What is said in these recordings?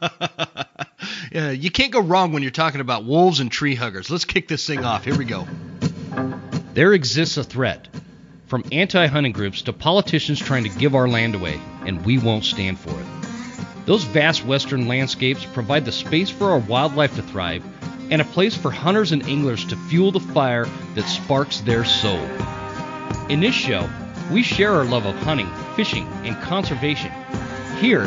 yeah, you can't go wrong when you're talking about wolves and tree huggers. Let's kick this thing off. Here we go. There exists a threat from anti hunting groups to politicians trying to give our land away, and we won't stand for it. Those vast western landscapes provide the space for our wildlife to thrive and a place for hunters and anglers to fuel the fire that sparks their soul. In this show, we share our love of hunting, fishing, and conservation. Here,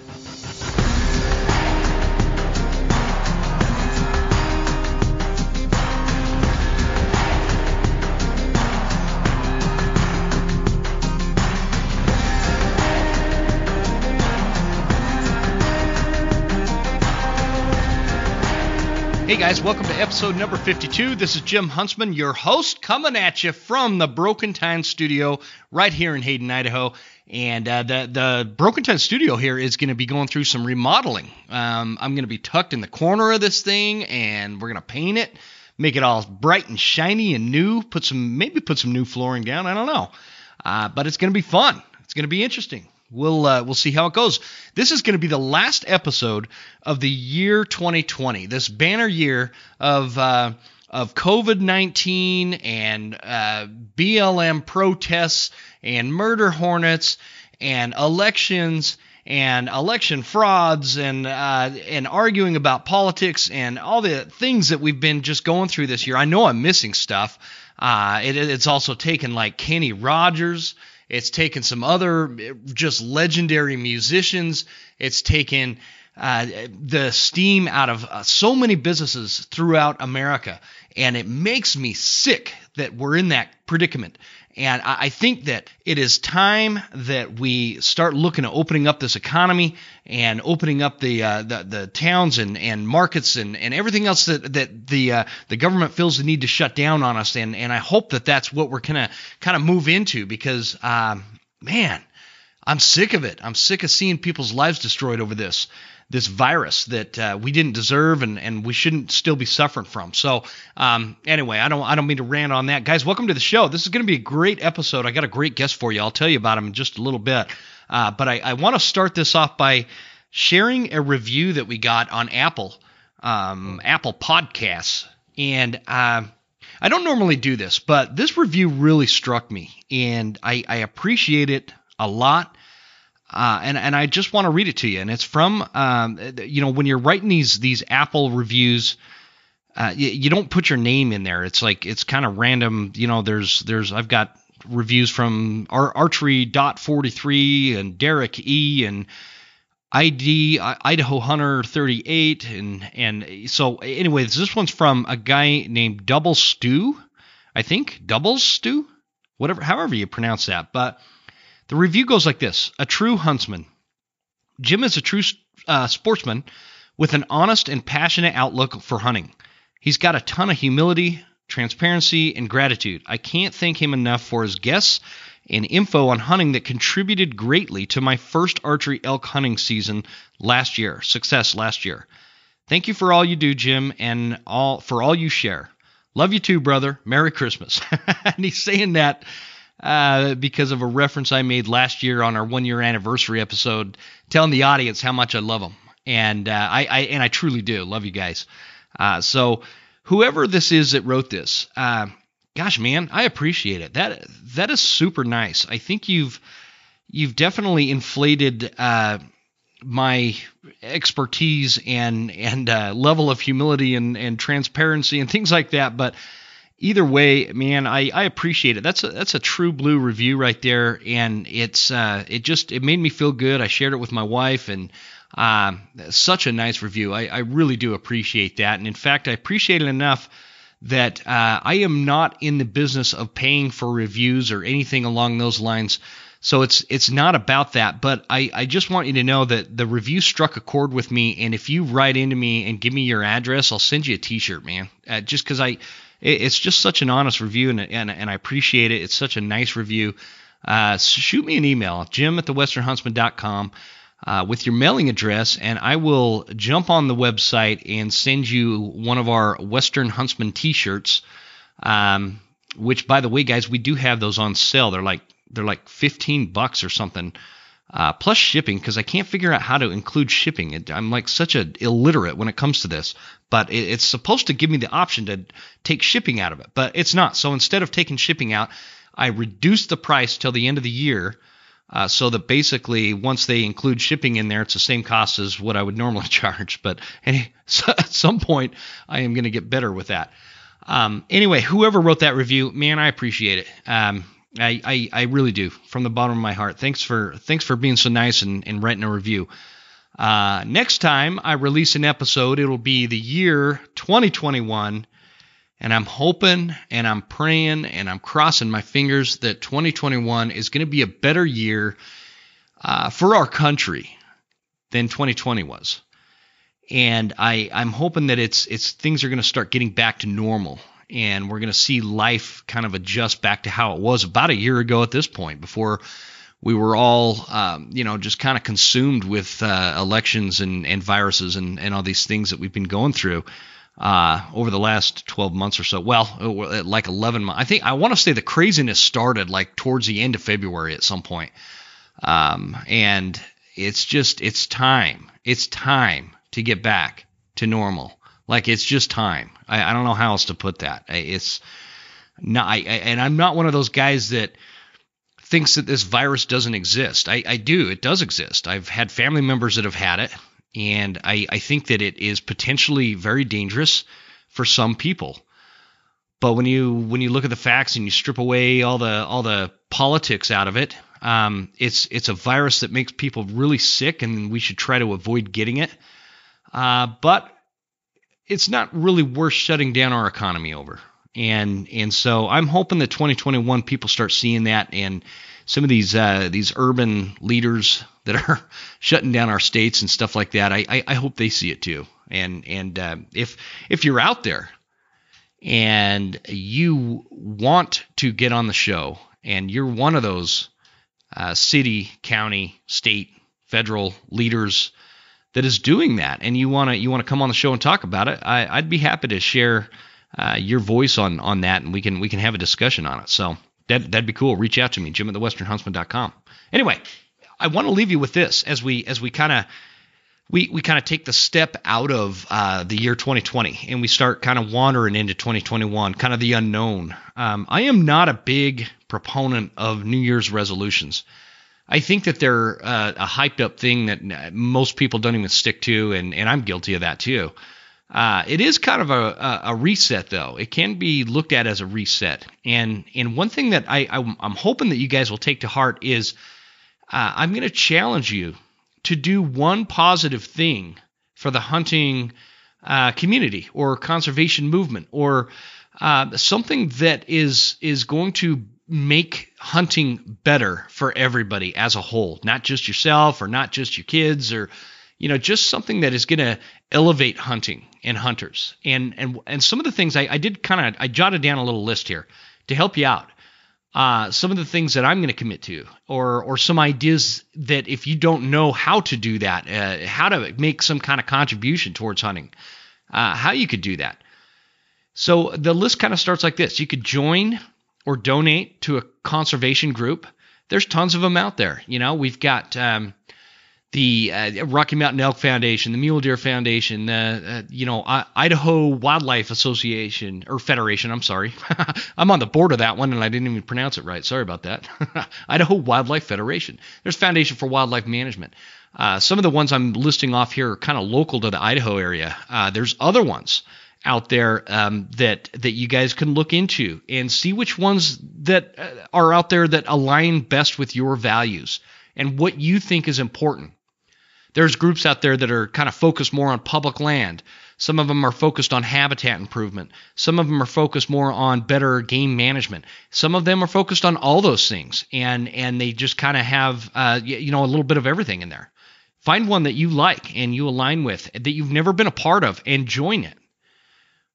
Hey guys, welcome to episode number 52. This is Jim Huntsman, your host, coming at you from the Broken Tine Studio right here in Hayden, Idaho. And uh, the the Broken Tine Studio here is going to be going through some remodeling. Um, I'm going to be tucked in the corner of this thing, and we're going to paint it, make it all bright and shiny and new. Put some maybe put some new flooring down. I don't know, uh, but it's going to be fun. It's going to be interesting we'll uh, we'll see how it goes. This is going to be the last episode of the year 2020. This banner year of uh, of COVID 19 and uh, BLM protests and murder hornets and elections and election frauds and uh, and arguing about politics and all the things that we've been just going through this year. I know I'm missing stuff. Uh, it, it's also taken like Kenny Rogers it's taken some other just legendary musicians. It's taken uh, the steam out of uh, so many businesses throughout America. And it makes me sick that we're in that predicament. And I think that it is time that we start looking at opening up this economy and opening up the uh, the, the, towns and, and markets and, and everything else that that the uh, the government feels the need to shut down on us. And and I hope that that's what we're gonna kind of move into because um, man, I'm sick of it. I'm sick of seeing people's lives destroyed over this this virus that uh, we didn't deserve and, and we shouldn't still be suffering from. So um, anyway, I don't I don't mean to rant on that, guys. Welcome to the show. This is going to be a great episode. I got a great guest for you. I'll tell you about him in just a little bit. Uh, but I, I want to start this off by sharing a review that we got on Apple um, Apple Podcasts, and uh, I don't normally do this, but this review really struck me, and I, I appreciate it a lot. Uh, and and I just want to read it to you. And it's from um, you know when you're writing these these Apple reviews, uh, you, you, don't put your name in there. It's like it's kind of random. You know, there's there's I've got reviews from Ar- Archery Dot 43 and Derek E and ID Idaho Hunter 38 and and so anyway, this one's from a guy named Double Stew, I think Doubles Stew, whatever, however you pronounce that, but the review goes like this A true huntsman. Jim is a true uh, sportsman with an honest and passionate outlook for hunting. He's got a ton of humility, transparency, and gratitude. I can't thank him enough for his guests and info on hunting that contributed greatly to my first archery elk hunting season last year. Success last year. Thank you for all you do, Jim, and all for all you share. Love you too, brother. Merry Christmas. and he's saying that uh, because of a reference I made last year on our one year anniversary episode, telling the audience how much I love them, and uh, I, I, and I truly do love you guys. Uh, so whoever this is that wrote this, uh, gosh, man, I appreciate it. That that is super nice. I think you've you've definitely inflated uh, my expertise and and uh, level of humility and and transparency and things like that, but either way, man, I, I appreciate it. That's a that's a true blue review right there, and it's uh, it just it made me feel good. I shared it with my wife, and uh, such a nice review. I, I really do appreciate that, and in fact, I appreciate it enough that uh, I am not in the business of paying for reviews or anything along those lines. So it's it's not about that, but I, I just want you to know that the review struck a chord with me, and if you write into me and give me your address, I'll send you a T-shirt, man. Uh, just because I it's just such an honest review, and, and, and I appreciate it. It's such a nice review. Uh, shoot me an email, jim at thewesternhuntsman.com, uh, with your mailing address, and I will jump on the website and send you one of our Western Huntsman t shirts. Um, which, by the way, guys, we do have those on sale. They're like they're like 15 bucks or something, uh, plus shipping because I can't figure out how to include shipping. I'm like such a illiterate when it comes to this, but it, it's supposed to give me the option to take shipping out of it, but it's not. So instead of taking shipping out, I reduced the price till the end of the year. Uh, so that basically, once they include shipping in there, it's the same cost as what I would normally charge. But so at some point, I am going to get better with that. Um, anyway, whoever wrote that review, man, I appreciate it. Um, I, I, I, really do from the bottom of my heart. Thanks for thanks for being so nice and, and writing a review. Uh, next time I release an episode, it'll be the year 2021, and I'm hoping and I'm praying and I'm crossing my fingers that 2021 is going to be a better year uh, for our country than 2020 was. And I, I'm hoping that it's it's things are going to start getting back to normal and we're going to see life kind of adjust back to how it was about a year ago at this point before we were all, um, you know, just kind of consumed with uh, elections and, and viruses and, and all these things that we've been going through uh, over the last 12 months or so. Well, uh, like 11 months. I think I want to say the craziness started like towards the end of February at some point. Um, and it's just, it's time. It's time to get back to normal. Like it's just time. I, I don't know how else to put that. It's not, I, and I'm not one of those guys that thinks that this virus doesn't exist. I, I do. It does exist. I've had family members that have had it, and I, I think that it is potentially very dangerous for some people. But when you when you look at the facts and you strip away all the all the politics out of it, um, it's it's a virus that makes people really sick, and we should try to avoid getting it. Uh, but it's not really worth shutting down our economy over. And and so I'm hoping that 2021 people start seeing that, and some of these uh, these urban leaders that are shutting down our states and stuff like that. I, I, I hope they see it too. And and uh, if if you're out there and you want to get on the show, and you're one of those uh, city, county, state, federal leaders that is doing that, and you want to you want to come on the show and talk about it, I, would be happy to share uh, your voice on on that, and we can we can have a discussion on it. So that that'd be cool. Reach out to me, Jim at thewesternhuntsman.com. Anyway, I want to leave you with this as we as we kind of we, we kind of take the step out of uh, the year 2020 and we start kind of wandering into 2021, kind of the unknown. Um, I am not a big proponent of New Year's resolutions. I think that they're uh, a hyped up thing that most people don't even stick to, and, and I'm guilty of that too. Uh, it is kind of a, a, reset, though. It can be looked at as a reset. And and one thing that I, I am hoping that you guys will take to heart is uh, I'm going to challenge you to do one positive thing for the hunting uh, community or conservation movement or uh, something that is is going to make hunting better for everybody as a whole, not just yourself or not just your kids or you know just something that is going to elevate hunting and hunters. And and and some of the things I, I did kind of I jotted down a little list here to help you out. Uh, some of the things that I'm going to commit to, or or some ideas that if you don't know how to do that, uh, how to make some kind of contribution towards hunting, uh, how you could do that. So the list kind of starts like this: you could join or donate to a conservation group. There's tons of them out there. You know, we've got um, the uh, Rocky Mountain Elk Foundation, the Mule Deer Foundation, uh, uh, you know, I- Idaho Wildlife Association or Federation. I'm sorry, I'm on the board of that one and I didn't even pronounce it right. Sorry about that. Idaho Wildlife Federation. There's Foundation for Wildlife Management. Uh, some of the ones I'm listing off here are kind of local to the Idaho area. Uh, there's other ones out there um, that that you guys can look into and see which ones that uh, are out there that align best with your values and what you think is important. There's groups out there that are kind of focused more on public land. Some of them are focused on habitat improvement. Some of them are focused more on better game management. Some of them are focused on all those things, and and they just kind of have uh, you know a little bit of everything in there. Find one that you like and you align with that you've never been a part of, and join it.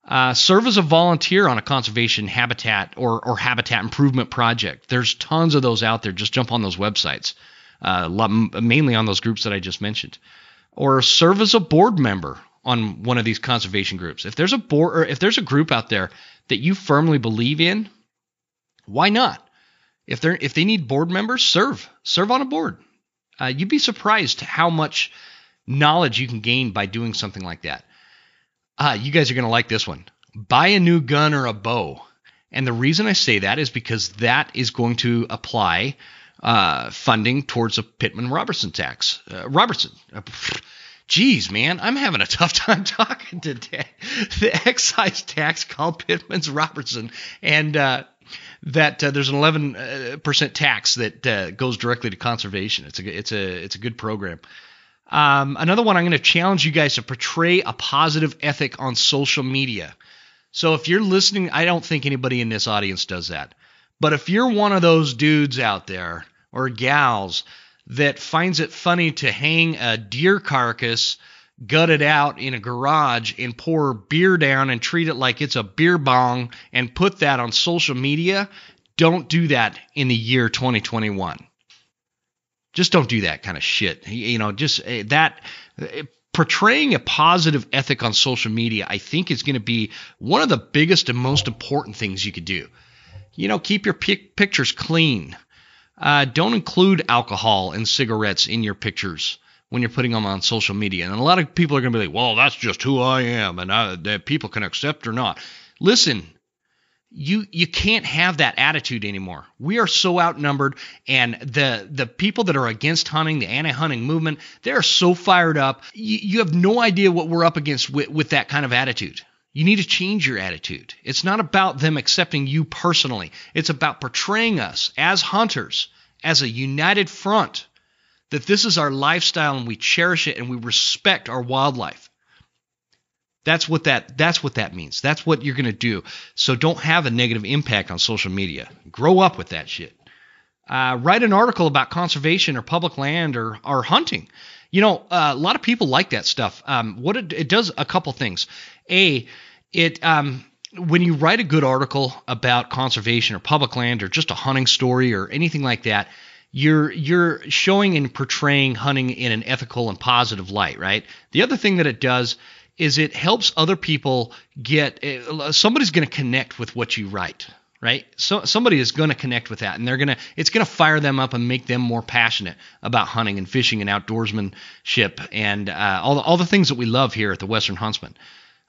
Uh, serve as a volunteer on a conservation habitat or, or habitat improvement project. There's tons of those out there. Just jump on those websites, uh, mainly on those groups that I just mentioned. Or serve as a board member on one of these conservation groups. If there's a board or if there's a group out there that you firmly believe in, why not? If they're if they need board members, serve serve on a board. Uh, you'd be surprised how much knowledge you can gain by doing something like that. Uh, you guys are going to like this one. Buy a new gun or a bow. And the reason I say that is because that is going to apply uh, funding towards a Pittman Robertson tax. Uh, Robertson. Uh, Geez, man, I'm having a tough time talking today. The excise tax called Pittman's Robertson, and uh, that uh, there's an 11 percent tax that uh, goes directly to conservation. It's a it's a it's a good program. Um, another one, I'm going to challenge you guys to portray a positive ethic on social media. So if you're listening, I don't think anybody in this audience does that. But if you're one of those dudes out there or gals that finds it funny to hang a deer carcass gutted out in a garage and pour beer down and treat it like it's a beer bong and put that on social media, don't do that in the year 2021. Just don't do that kind of shit. You know, just eh, that eh, portraying a positive ethic on social media, I think is going to be one of the biggest and most important things you could do. You know, keep your pic- pictures clean. Uh, don't include alcohol and cigarettes in your pictures when you're putting them on social media. And a lot of people are going to be like, well, that's just who I am, and I, that people can accept or not. Listen, you you can't have that attitude anymore. We are so outnumbered, and the the people that are against hunting, the anti-hunting movement, they are so fired up. You, you have no idea what we're up against with, with that kind of attitude. You need to change your attitude. It's not about them accepting you personally. It's about portraying us as hunters, as a united front, that this is our lifestyle and we cherish it and we respect our wildlife. That's what that that's what that means. That's what you're going to do. So don't have a negative impact on social media. Grow up with that shit. Uh, write an article about conservation or public land or, or hunting. You know, uh, a lot of people like that stuff. Um, what it, it does a couple things. A, it um, when you write a good article about conservation or public land or just a hunting story or anything like that, you're you're showing and portraying hunting in an ethical and positive light, right? The other thing that it does is it helps other people get eh, somebody's going to connect with what you write, right? So somebody is going to connect with that, and they're gonna it's going to fire them up and make them more passionate about hunting and fishing and outdoorsmanship and uh, all the, all the things that we love here at the Western Huntsman.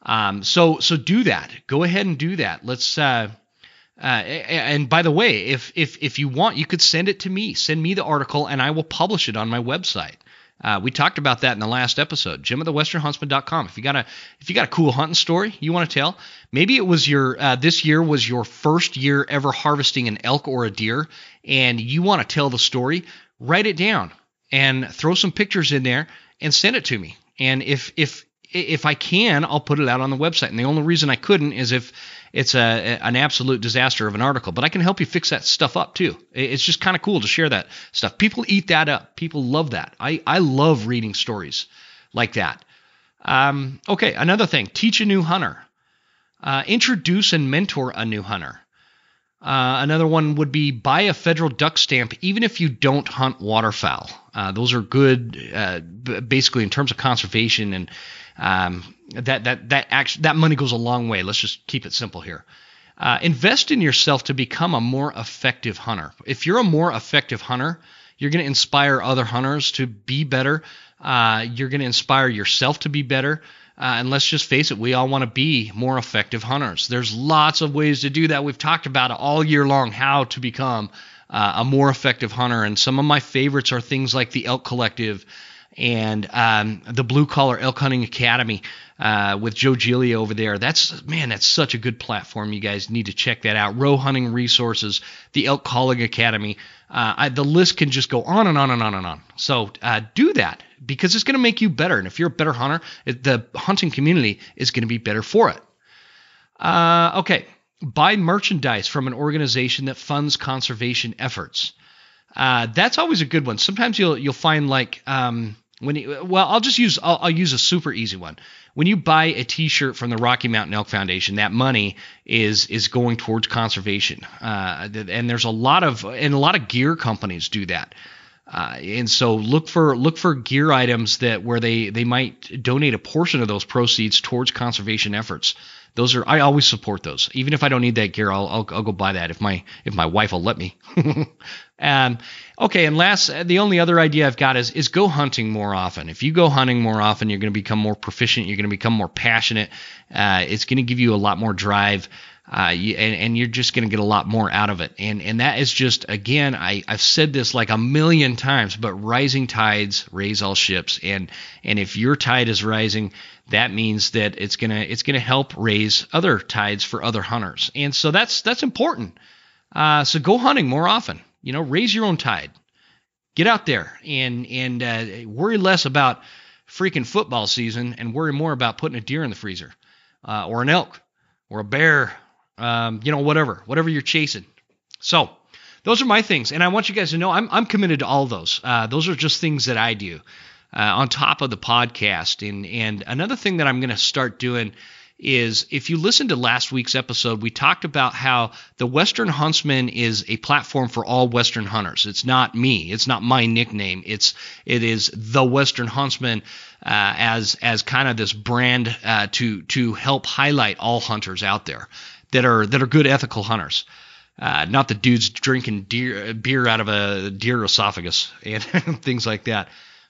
Um, so so do that. Go ahead and do that. Let's. Uh, uh, and by the way, if if if you want, you could send it to me. Send me the article, and I will publish it on my website. Uh, we talked about that in the last episode. Jim at the westernhuntsman.com. If you got a if you got a cool hunting story you want to tell, maybe it was your uh, this year was your first year ever harvesting an elk or a deer, and you want to tell the story. Write it down and throw some pictures in there and send it to me. And if if if I can, I'll put it out on the website. And the only reason I couldn't is if it's a, an absolute disaster of an article. But I can help you fix that stuff up too. It's just kind of cool to share that stuff. People eat that up. People love that. I, I love reading stories like that. Um, okay, another thing teach a new hunter, uh, introduce and mentor a new hunter. Uh, another one would be buy a federal duck stamp, even if you don't hunt waterfowl. Uh, those are good, uh, basically in terms of conservation and um, that that that actually that money goes a long way. Let's just keep it simple here. Uh, invest in yourself to become a more effective hunter. If you're a more effective hunter, you're going to inspire other hunters to be better. Uh, you're going to inspire yourself to be better. Uh, and let's just face it, we all want to be more effective hunters. There's lots of ways to do that. We've talked about it all year long how to become uh, a more effective hunter. And some of my favorites are things like the Elk Collective and um, the Blue Collar Elk Hunting Academy uh, with Joe Giglio over there. That's man, that's such a good platform. You guys need to check that out. Row Hunting Resources, the Elk Calling Academy. Uh, I, the list can just go on and on and on and on. So uh, do that because it's going to make you better. And if you're a better hunter, the hunting community is going to be better for it. Uh, okay, buy merchandise from an organization that funds conservation efforts. Uh, that's always a good one. Sometimes you'll you'll find like um, when you, well, I'll just use I'll, I'll, use a super easy one. When you buy a T-shirt from the Rocky Mountain Elk Foundation, that money is is going towards conservation. Uh, and there's a lot of and a lot of gear companies do that. Uh, and so look for look for gear items that where they they might donate a portion of those proceeds towards conservation efforts. Those are I always support those. Even if I don't need that gear, I'll I'll, I'll go buy that if my if my wife will let me. um, okay, and last the only other idea I've got is is go hunting more often. If you go hunting more often, you're going to become more proficient. You're going to become more passionate. Uh, it's going to give you a lot more drive uh, you, and, and, you're just going to get a lot more out of it. And and that is just again, I I've said this like a million times, but rising tides raise all ships. And and if your tide is rising, that means that it's gonna it's gonna help raise other tides for other hunters. And so that's that's important. Uh, so go hunting more often. You know, raise your own tide. Get out there and and uh, worry less about freaking football season and worry more about putting a deer in the freezer uh, or an elk or a bear um, you know, whatever, whatever you're chasing. So those are my things, and I want you guys to know I'm I'm committed to all those. Uh, those are just things that I do uh, on top of the podcast. And and another thing that I'm going to start doing is if you listen to last week's episode, we talked about how the Western Huntsman is a platform for all Western hunters. It's not me. It's not my nickname. It's it is the Western Huntsman uh, as as kind of this brand uh, to to help highlight all hunters out there that are that are good ethical hunters. Uh, not the dudes drinking deer, beer out of a deer esophagus and things like that.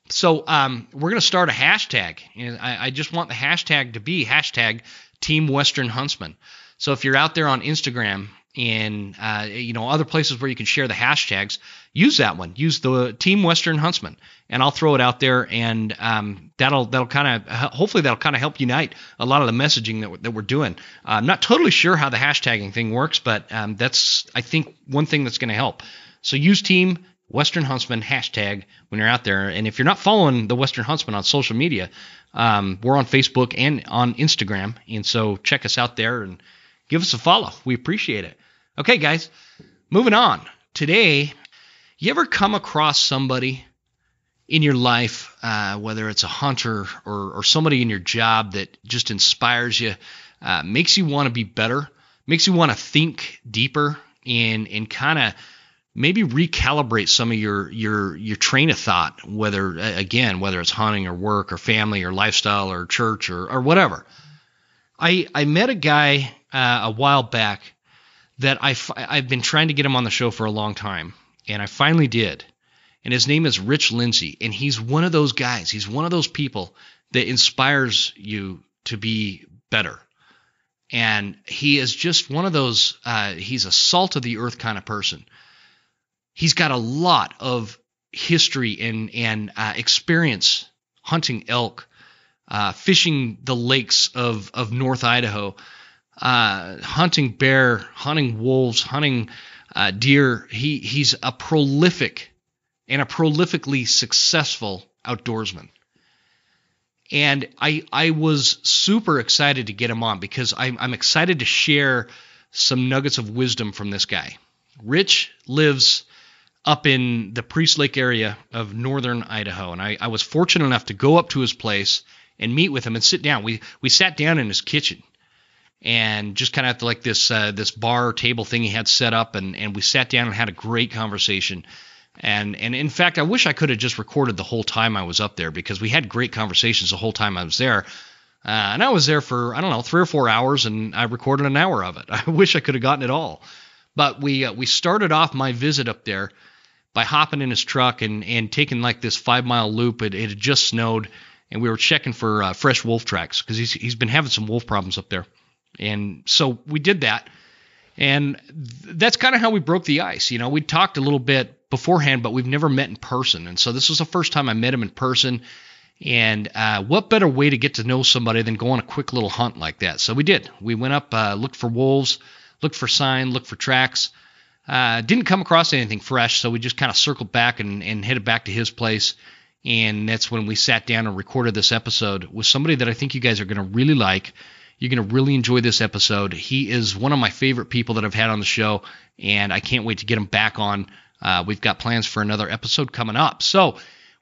So um, we're going to start a hashtag, and I, I, just want the hashtag to be hashtag Team Western Huntsman. So if you're out there on Instagram and uh, you know other places where you can share the hashtags, use that one. Use the Team Western Huntsman, and I'll throw it out there, and um, that'll that'll kind of hopefully that'll kind of help unite a lot of the messaging that, that we're doing. Uh, I'm not totally sure how the hashtagging thing works, but um, that's I think one thing that's going to help. So use Team Western Huntsman hashtag when you're out there, and if you're not following the Western Huntsman on social media, um, we're on Facebook and on Instagram, and so check us out there and give us a follow. We appreciate it. Okay, guys, moving on. Today, you ever come across somebody in your life, uh, whether it's a hunter or, or somebody in your job that just inspires you, uh, makes you want to be better, makes you want to think deeper, and and kind of maybe recalibrate some of your your your train of thought, whether again whether it's hunting or work or family or lifestyle or church or or whatever. I I met a guy uh, a while back that I I've been trying to get him on the show for a long time and I finally did. And his name is Rich Lindsey, and he's one of those guys. He's one of those people that inspires you to be better. And he is just one of those. Uh, he's a salt of the earth kind of person. He's got a lot of history and and uh, experience hunting elk, uh, fishing the lakes of of North Idaho, uh, hunting bear, hunting wolves, hunting uh, deer. He he's a prolific and a prolifically successful outdoorsman. And I I was super excited to get him on because I'm I'm excited to share some nuggets of wisdom from this guy. Rich lives up in the Priest Lake area of northern Idaho, and I, I was fortunate enough to go up to his place and meet with him and sit down. We we sat down in his kitchen and just kind of at like this uh, this bar table thing he had set up, and and we sat down and had a great conversation. And and in fact, I wish I could have just recorded the whole time I was up there because we had great conversations the whole time I was there. Uh, and I was there for I don't know three or four hours, and I recorded an hour of it. I wish I could have gotten it all. But we uh, we started off my visit up there by hopping in his truck and and taking like this five mile loop. It, it had just snowed, and we were checking for uh, fresh wolf tracks because he's he's been having some wolf problems up there. And so we did that. And that's kind of how we broke the ice. You know, we talked a little bit beforehand, but we've never met in person. And so this was the first time I met him in person. And uh, what better way to get to know somebody than go on a quick little hunt like that? So we did. We went up, uh, looked for wolves, looked for sign, looked for tracks. Uh, didn't come across anything fresh, so we just kind of circled back and, and headed back to his place. And that's when we sat down and recorded this episode with somebody that I think you guys are going to really like. You're going to really enjoy this episode. He is one of my favorite people that I've had on the show, and I can't wait to get him back on. Uh, we've got plans for another episode coming up. So,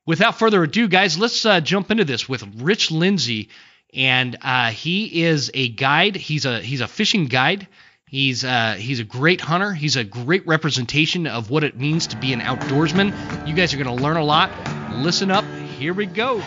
without further ado, guys, let's uh, jump into this with Rich Lindsey. And uh, he is a guide. He's a he's a fishing guide, He's uh, he's a great hunter. He's a great representation of what it means to be an outdoorsman. You guys are going to learn a lot. Listen up. Here we go.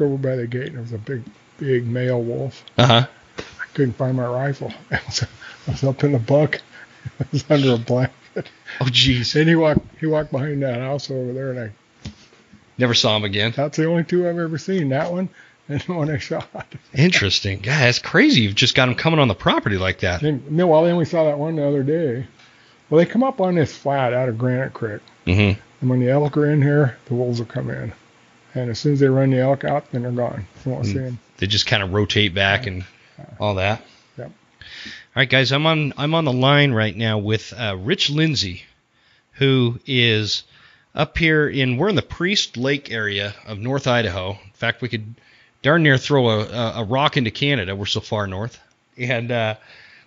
Looked over by the gate and there was a big, big male wolf. Uh huh. I couldn't find my rifle. I was up in the buck. I was under a blanket. Oh, jeez. And he walked, he walked behind that house over there, and I never saw him again. That's the only two I've ever seen. That one and the one I shot. Interesting. God, that's crazy. You've just got him coming on the property like that. no, well, then we saw that one the other day. Well, they come up on this flat out of Granite Creek. Mm-hmm. And when the elk are in here, the wolves will come in. And as soon as they run the elk out, then they're gone. You won't see them. They just kind of rotate back and all that. Yep. All right, guys, I'm on I'm on the line right now with uh, Rich Lindsey, who is up here in we're in the Priest Lake area of North Idaho. In fact, we could darn near throw a, a rock into Canada. We're so far north, and uh,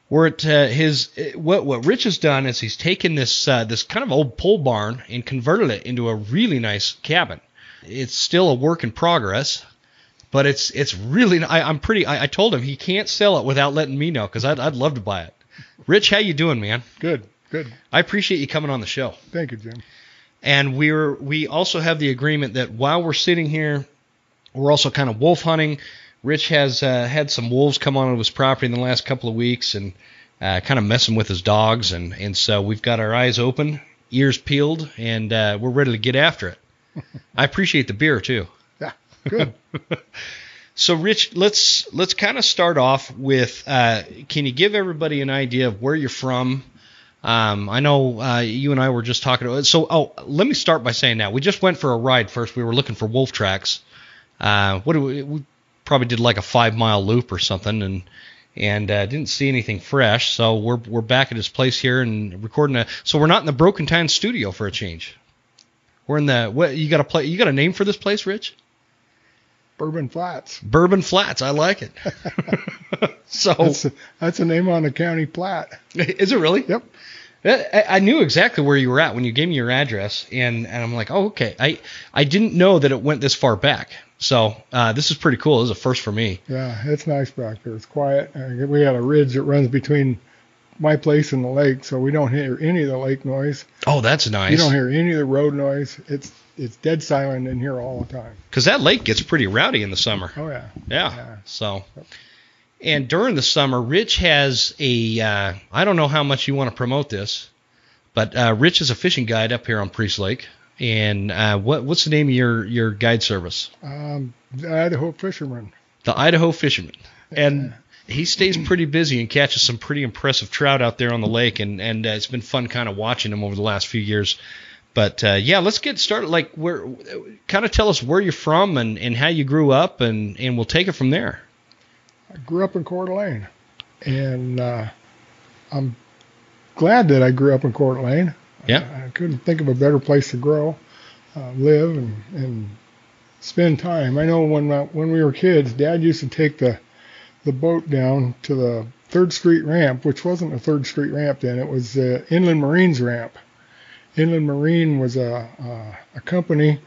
we're at uh, his what what Rich has done is he's taken this uh, this kind of old pole barn and converted it into a really nice cabin. It's still a work in progress, but it's it's really I, am pretty. I, I, told him he can't sell it without letting me know because I'd I'd love to buy it. Rich, how you doing, man? Good, good. I appreciate you coming on the show. Thank you, Jim. And we're we also have the agreement that while we're sitting here, we're also kind of wolf hunting. Rich has uh, had some wolves come onto his property in the last couple of weeks and uh, kind of messing with his dogs, and and so we've got our eyes open, ears peeled, and uh, we're ready to get after it. I appreciate the beer too. Yeah, good. so, Rich, let's let's kind of start off with. Uh, can you give everybody an idea of where you're from? Um, I know uh, you and I were just talking. So, oh, let me start by saying that we just went for a ride first. We were looking for wolf tracks. Uh, what do we, we probably did like a five mile loop or something, and and uh, didn't see anything fresh. So we're we're back at his place here and recording a. So we're not in the Broken Tine studio for a change. We're in the what you got a play you got a name for this place, Rich? Bourbon Flats. Bourbon Flats, I like it. so that's a, that's a name on a county plat. Is it really? Yep. I, I knew exactly where you were at when you gave me your address, and, and I'm like, oh, okay. I I didn't know that it went this far back. So uh, this is pretty cool. This is a first for me. Yeah, it's nice back there. It's quiet. Uh, we got a ridge that runs between my place in the lake, so we don't hear any of the lake noise. Oh, that's nice. You don't hear any of the road noise. It's it's dead silent in here all the time. Because that lake gets pretty rowdy in the summer. Oh yeah. Yeah. yeah. So. And during the summer, Rich has a. Uh, I don't know how much you want to promote this, but uh, Rich is a fishing guide up here on Priest Lake. And uh, what what's the name of your your guide service? Um, the Idaho Fisherman. The Idaho Fisherman. And he stays pretty busy and catches some pretty impressive trout out there on the lake, and and uh, it's been fun kind of watching him over the last few years. But uh, yeah, let's get started. Like, where, kind of tell us where you're from and, and how you grew up, and and we'll take it from there. I grew up in Coeur d'Alene, and uh, I'm glad that I grew up in Coeur d'Alene. Yeah, I, I couldn't think of a better place to grow, uh, live, and and spend time. I know when when we were kids, Dad used to take the the boat down to the Third Street ramp, which wasn't a Third Street ramp then. It was the Inland Marines ramp. Inland Marine was a, a, a company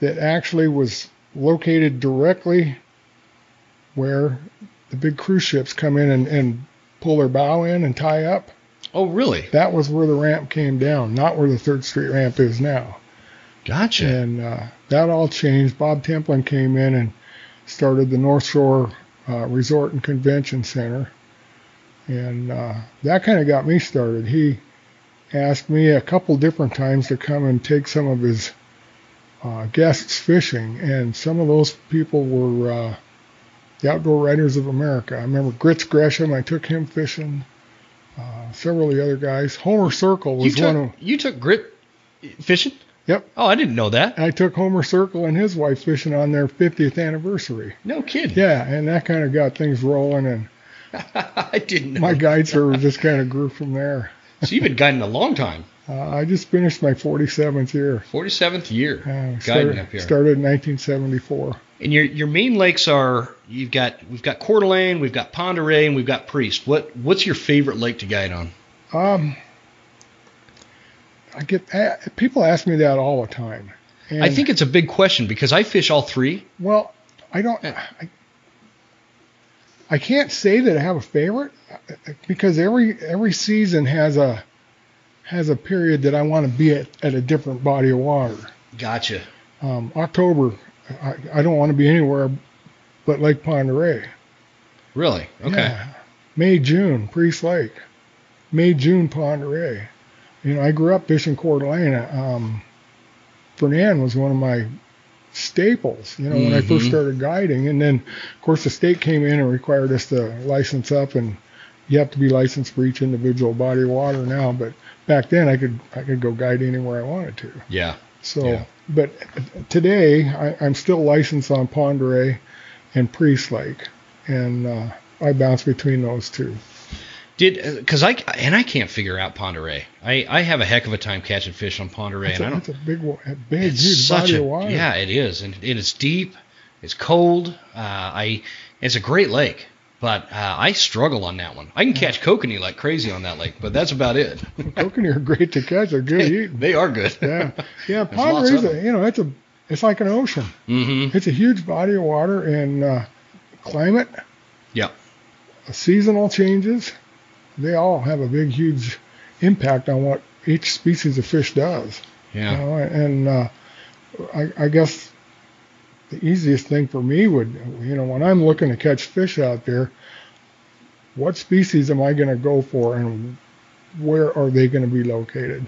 that actually was located directly where the big cruise ships come in and, and pull their bow in and tie up. Oh, really? That was where the ramp came down, not where the Third Street ramp is now. Gotcha. And uh, that all changed. Bob Templin came in and started the North Shore uh, Resort and Convention Center. And uh, that kind of got me started. He asked me a couple different times to come and take some of his uh, guests fishing, and some of those people were uh, the Outdoor Writers of America. I remember Grits Gresham, I took him fishing. Uh, several of the other guys. Homer Circle was took, one of. You took Grit fishing? Yep. Oh, I didn't know that. I took Homer Circle and his wife fishing on their 50th anniversary. No kidding. Yeah, and that kind of got things rolling, and I didn't know. My guide service just kind of grew from there. So you've been guiding a long time. Uh, I just finished my 47th year. 47th year Uh, guiding started, up here. started in 1974. And your your main lakes are you've got we've got Coeur d'Alene, we've got Oreille, and we've got Priest. What what's your favorite lake to guide on? Um, I get people ask me that all the time. And, I think it's a big question because I fish all three. Well, I don't. I, I can't say that I have a favorite because every every season has a has a period that I want to be at, at a different body of water. Gotcha. Um, October, I, I don't want to be anywhere but Lake Oreille. Really? Okay. Yeah. May, June, Priest Lake. May, June, Oreille. You know, I grew up fishing Coeur d'Alene. Um, Fernan was one of my staples, you know, when I first Mhm. started guiding. And then, of course, the state came in and required us to license up, and you have to be licensed for each individual body of water now. But back then, I could I could go guide anywhere I wanted to. Yeah. So, Yeah. but today I, I'm still licensed on Oreille and Priest Lake, and uh, I bounce between those two. Did because I and I can't figure out Oreille. I I have a heck of a time catching fish on It's and I don't. it's a big, a big, It's huge such body a of water. yeah, it is, and, and it's deep. It's cold. Uh, I it's a great lake, but uh, I struggle on that one. I can catch kokanee like crazy on that lake, but that's about it. Kokanee are great to catch. They're good eating. they are good. Yeah, yeah. Lots a, you know, it's a, it's like an ocean. Mm-hmm. It's a huge body of water, and uh, climate, Yeah. seasonal changes, they all have a big, huge impact on what each species of fish does. You Yeah. know, and uh, I, I guess the easiest thing for me would, you know, when I'm looking to catch fish out there, what species am I going to go for, and where are they going to be located?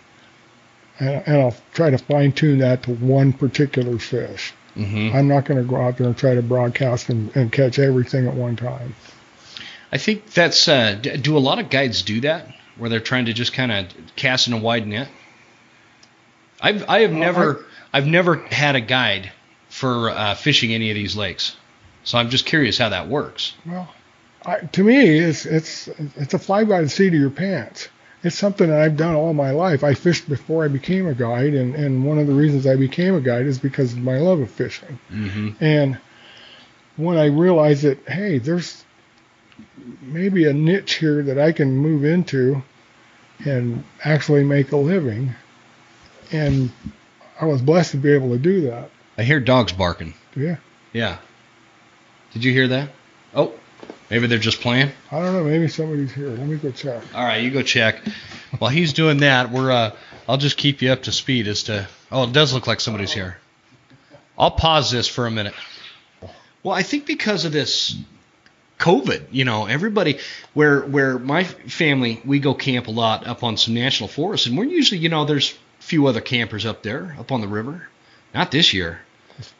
And, and I'll try to fine tune that to one particular fish. Mm-hmm. I'm not going to go out there and try to broadcast and, and catch everything at one time. I think that's. Uh, do a lot of guides do that, where they're trying to just kind of cast in a wide net? I've I have Well, never I've never had a guide for uh, fishing any of these lakes, so I'm just curious how that works. Well, I, to me, it's it's it's a fly by the seat of your pants. It's something that I've done all my life. I fished before I became a guide, and, and one of the reasons I became a guide is because of my love of fishing. Mm-hmm. And when I realized that, hey, there's maybe a niche here that I can move into and actually make a living, and I was blessed to be able to do that. I hear dogs barking. Yeah. Yeah. Did you hear that? Oh, maybe they're just playing. I don't know. Maybe somebody's here. Let me go check. All right, you go check. While he's doing that, we're uh, I'll just keep you up to speed as to. Oh, it does look like somebody's here. I'll pause this for a minute. Well, I think because of this COVID, you know, everybody where where my family we go camp a lot up on some national forests, and we're usually, you know, there's a few other campers up there up on the river. Not this year.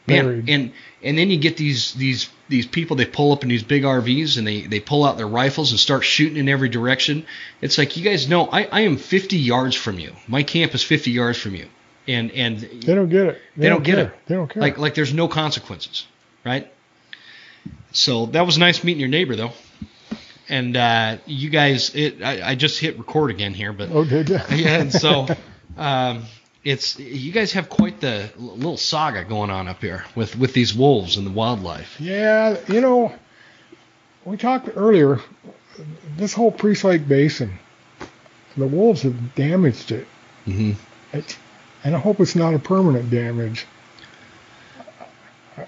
Man, and and then you get these these these people they pull up in these big RVs and they they pull out their rifles and start shooting in every direction. It's like you guys know I, I am 50 yards from you. My camp is 50 yards from you, and and They don't get it. They don't get care. it. They don't care. like like there's no consequences, right? So that was nice meeting your neighbor though, and uh, you guys it I, I just hit record again here, but oh, did you? yeah, and so um, it's you guys have quite the little saga going on up here with with these wolves and the wildlife. Yeah, you know, we talked earlier. This whole Priest Lake Basin, the wolves have damaged it. Mm-hmm. It's, and I hope it's not a permanent damage.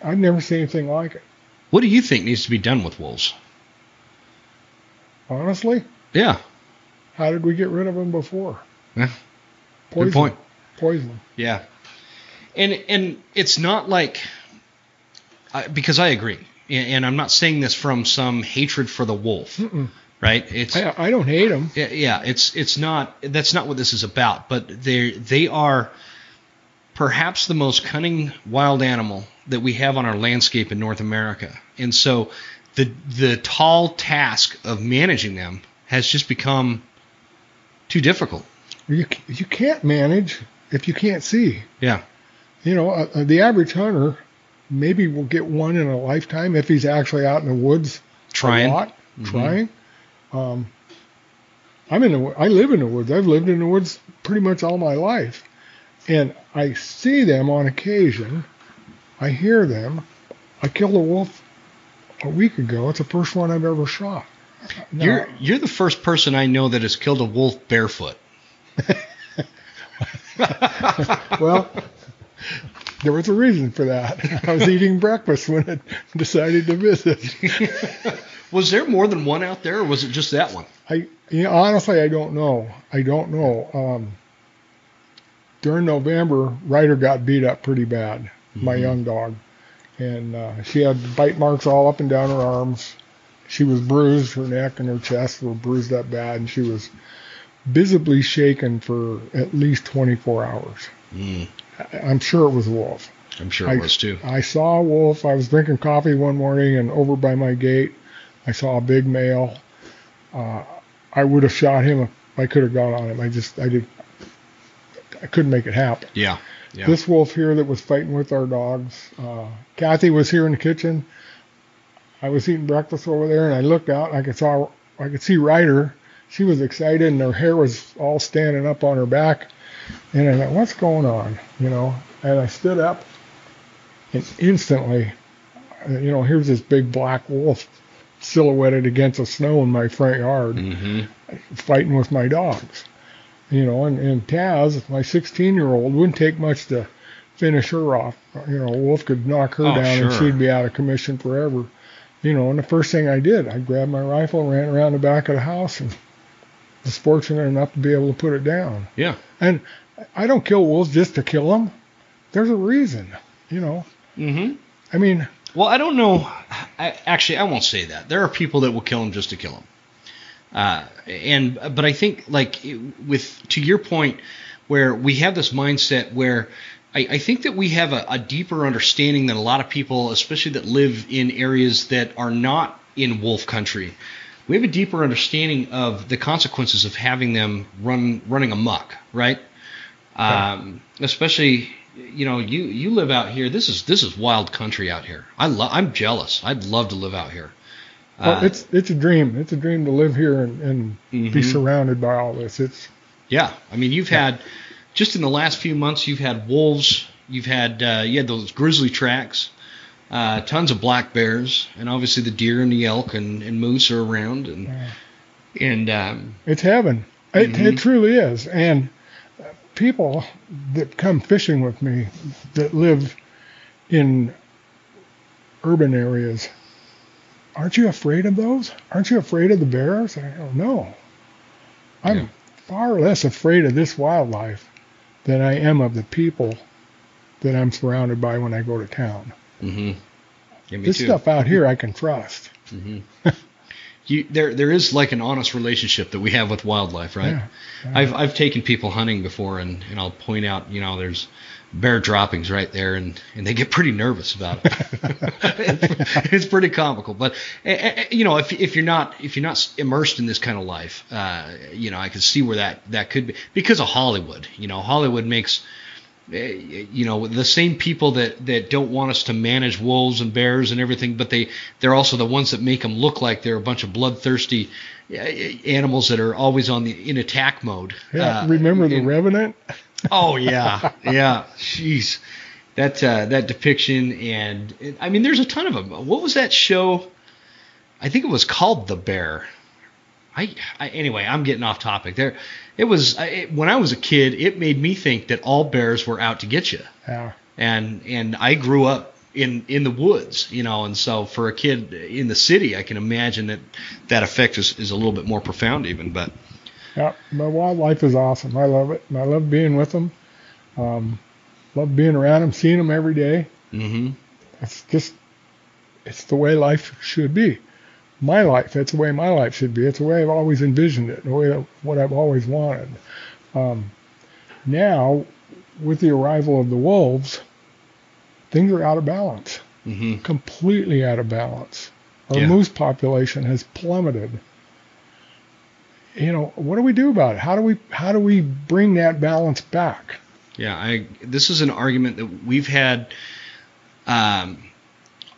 I've never seen anything like it. What do you think needs to be done with wolves? Honestly, Yeah, how did we get rid of them before? Yeah, Poison. good point. Poison. Yeah, and and it's not like I, because I agree, and, I'm not saying this from some hatred for the wolf, Mm-mm. right? It's I, I don't hate them. Yeah, yeah, it's it's not that's not what this is about, but they they are perhaps the most cunning wild animal that we have on our landscape in North America. And so the the tall task of managing them has just become too difficult. You you can't manage if you can't see. Yeah. You know, uh, uh, the average hunter maybe will get one in a lifetime if he's actually out in the woods Trying. a lot, Mhm. trying. Um, I'm in the I live in the woods. I've lived in the woods pretty much all my life, and I see them on occasion. I hear them. I killed a wolf a week ago. It's the first one I've ever shot. You're you're the first person I know that has killed a wolf barefoot. well, there was a reason for that. I was eating breakfast when it decided to visit. was there more than one out there, or was it just that one? I you know, honestly, I don't know. I don't know. Um, during November, Ryder got beat up pretty bad. Mm-hmm. My young dog, and uh, she had bite marks all up and down her arms. She was bruised. Her neck and her chest were bruised up bad, and she was visibly shaken for at least 24 hours. Mm. I'm sure it was a wolf. I'm sure it I, was too. I saw a wolf. I was drinking coffee one morning, and over by my gate, I saw a big male. Uh, I would have shot him if I could have got on him. I just, I did, I couldn't make it happen. Yeah. Yeah. This wolf here that was fighting with our dogs. Uh, Kathy was here in the kitchen. I was eating breakfast over there, and I looked out. And I could saw, I could see Ryder. She was excited, and her hair was all standing up on her back. And I thought, what's going on? You know, and I stood up and instantly, you know, here's this big black wolf silhouetted against the snow in my front yard, mm-hmm. fighting with my dogs. You know, and, and Taz, my 16 year old, wouldn't take much to finish her off. You know, a Wolf could knock her oh, down sure. and she'd be out of commission forever. You know, and the first thing I did, I grabbed my rifle, ran around the back of the house, and was fortunate enough to be able to put it down. Yeah. And I don't kill wolves just to kill them. There's a reason, you know. Mm-hmm. I mean. Well, I don't know. I, actually, I won't say that. There are people that will kill them just to kill them. Uh, and but I think like with to your point, where we have this mindset where I, I think that we have a, a deeper understanding than a lot of people, especially that live in areas that are not in wolf country we have a deeper understanding of the consequences of having them run running amok, right? Um, especially, you know, you you live out here. This is this is wild country out here. I love. I'm jealous. I'd love to live out here. Well, uh, it's it's a dream. It's a dream to live here and, and mm-hmm. be surrounded by all this. It's yeah. I mean, you've yeah. had just in the last few months, you've had wolves. You've had uh, you had those grizzly tracks. Uh, tons of black bears, and obviously the deer and the elk and, and moose are around, and yeah. and um, it's heaven. It, mm-hmm. it truly is. And people that come fishing with me that live in urban areas, aren't you afraid of those? Aren't you afraid of the bears? I don't know. I'm yeah. far less afraid of this wildlife than I am of the people that I'm surrounded by when I go to town. Mm-hmm. this too. stuff out here I can trust. Mm-hmm. you, there there is like an honest relationship that we have with wildlife, right? Yeah, yeah. I've I've taken people hunting before, and and I'll point out, you know, there's bear droppings right there, and and they get pretty nervous about it. it's, it's, pretty comical, but uh, you know, if if you're not if you're not immersed in this kind of life, uh, you know, I can see where that that could be because of Hollywood. You know, Hollywood makes Eh, you know the same people that that don't want us to manage wolves and bears and everything but they they're also the ones that make them look like they're a bunch of bloodthirsty eh, animals that are always on the in attack mode yeah uh, remember the and, revenant oh yeah yeah jeez that uh, that depiction and i mean there's a ton of them what was that show i think it was called the bear I, I, anyway, I'm getting off topic. There, it was it, when I was a kid. It made me think that all bears were out to get you. Yeah. And and I grew up in in the woods, you know, and so for a kid in the city, I can imagine that that effect is, is a little bit more profound, even. But yeah, my wildlife is awesome. I love it. I love being with them. Um, love being around them, seeing them every day. Mm-hmm. It's just it's the way life should be my life. That's the way my life should be. It's the way I've always envisioned it, the way that, what I've always wanted. Um, now, with the arrival of the wolves, things are out of balance. Mm-hmm. Completely out of balance. Our yeah. moose population has plummeted. You know, what do we do about it? How do we how do we bring that balance back? Yeah, I this is an argument that we've had um,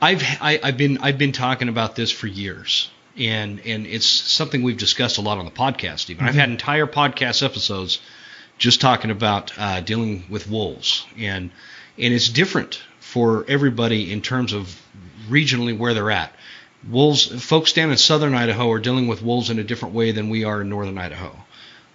I've I, have i have been I've been talking about this for years, and and it's something we've discussed a lot on the podcast. Even I've had entire podcast episodes just talking about uh, dealing with wolves, and and it's different for everybody in terms of regionally where they're at. Wolves, folks down in southern Idaho are dealing with wolves in a different way than we are in northern Idaho.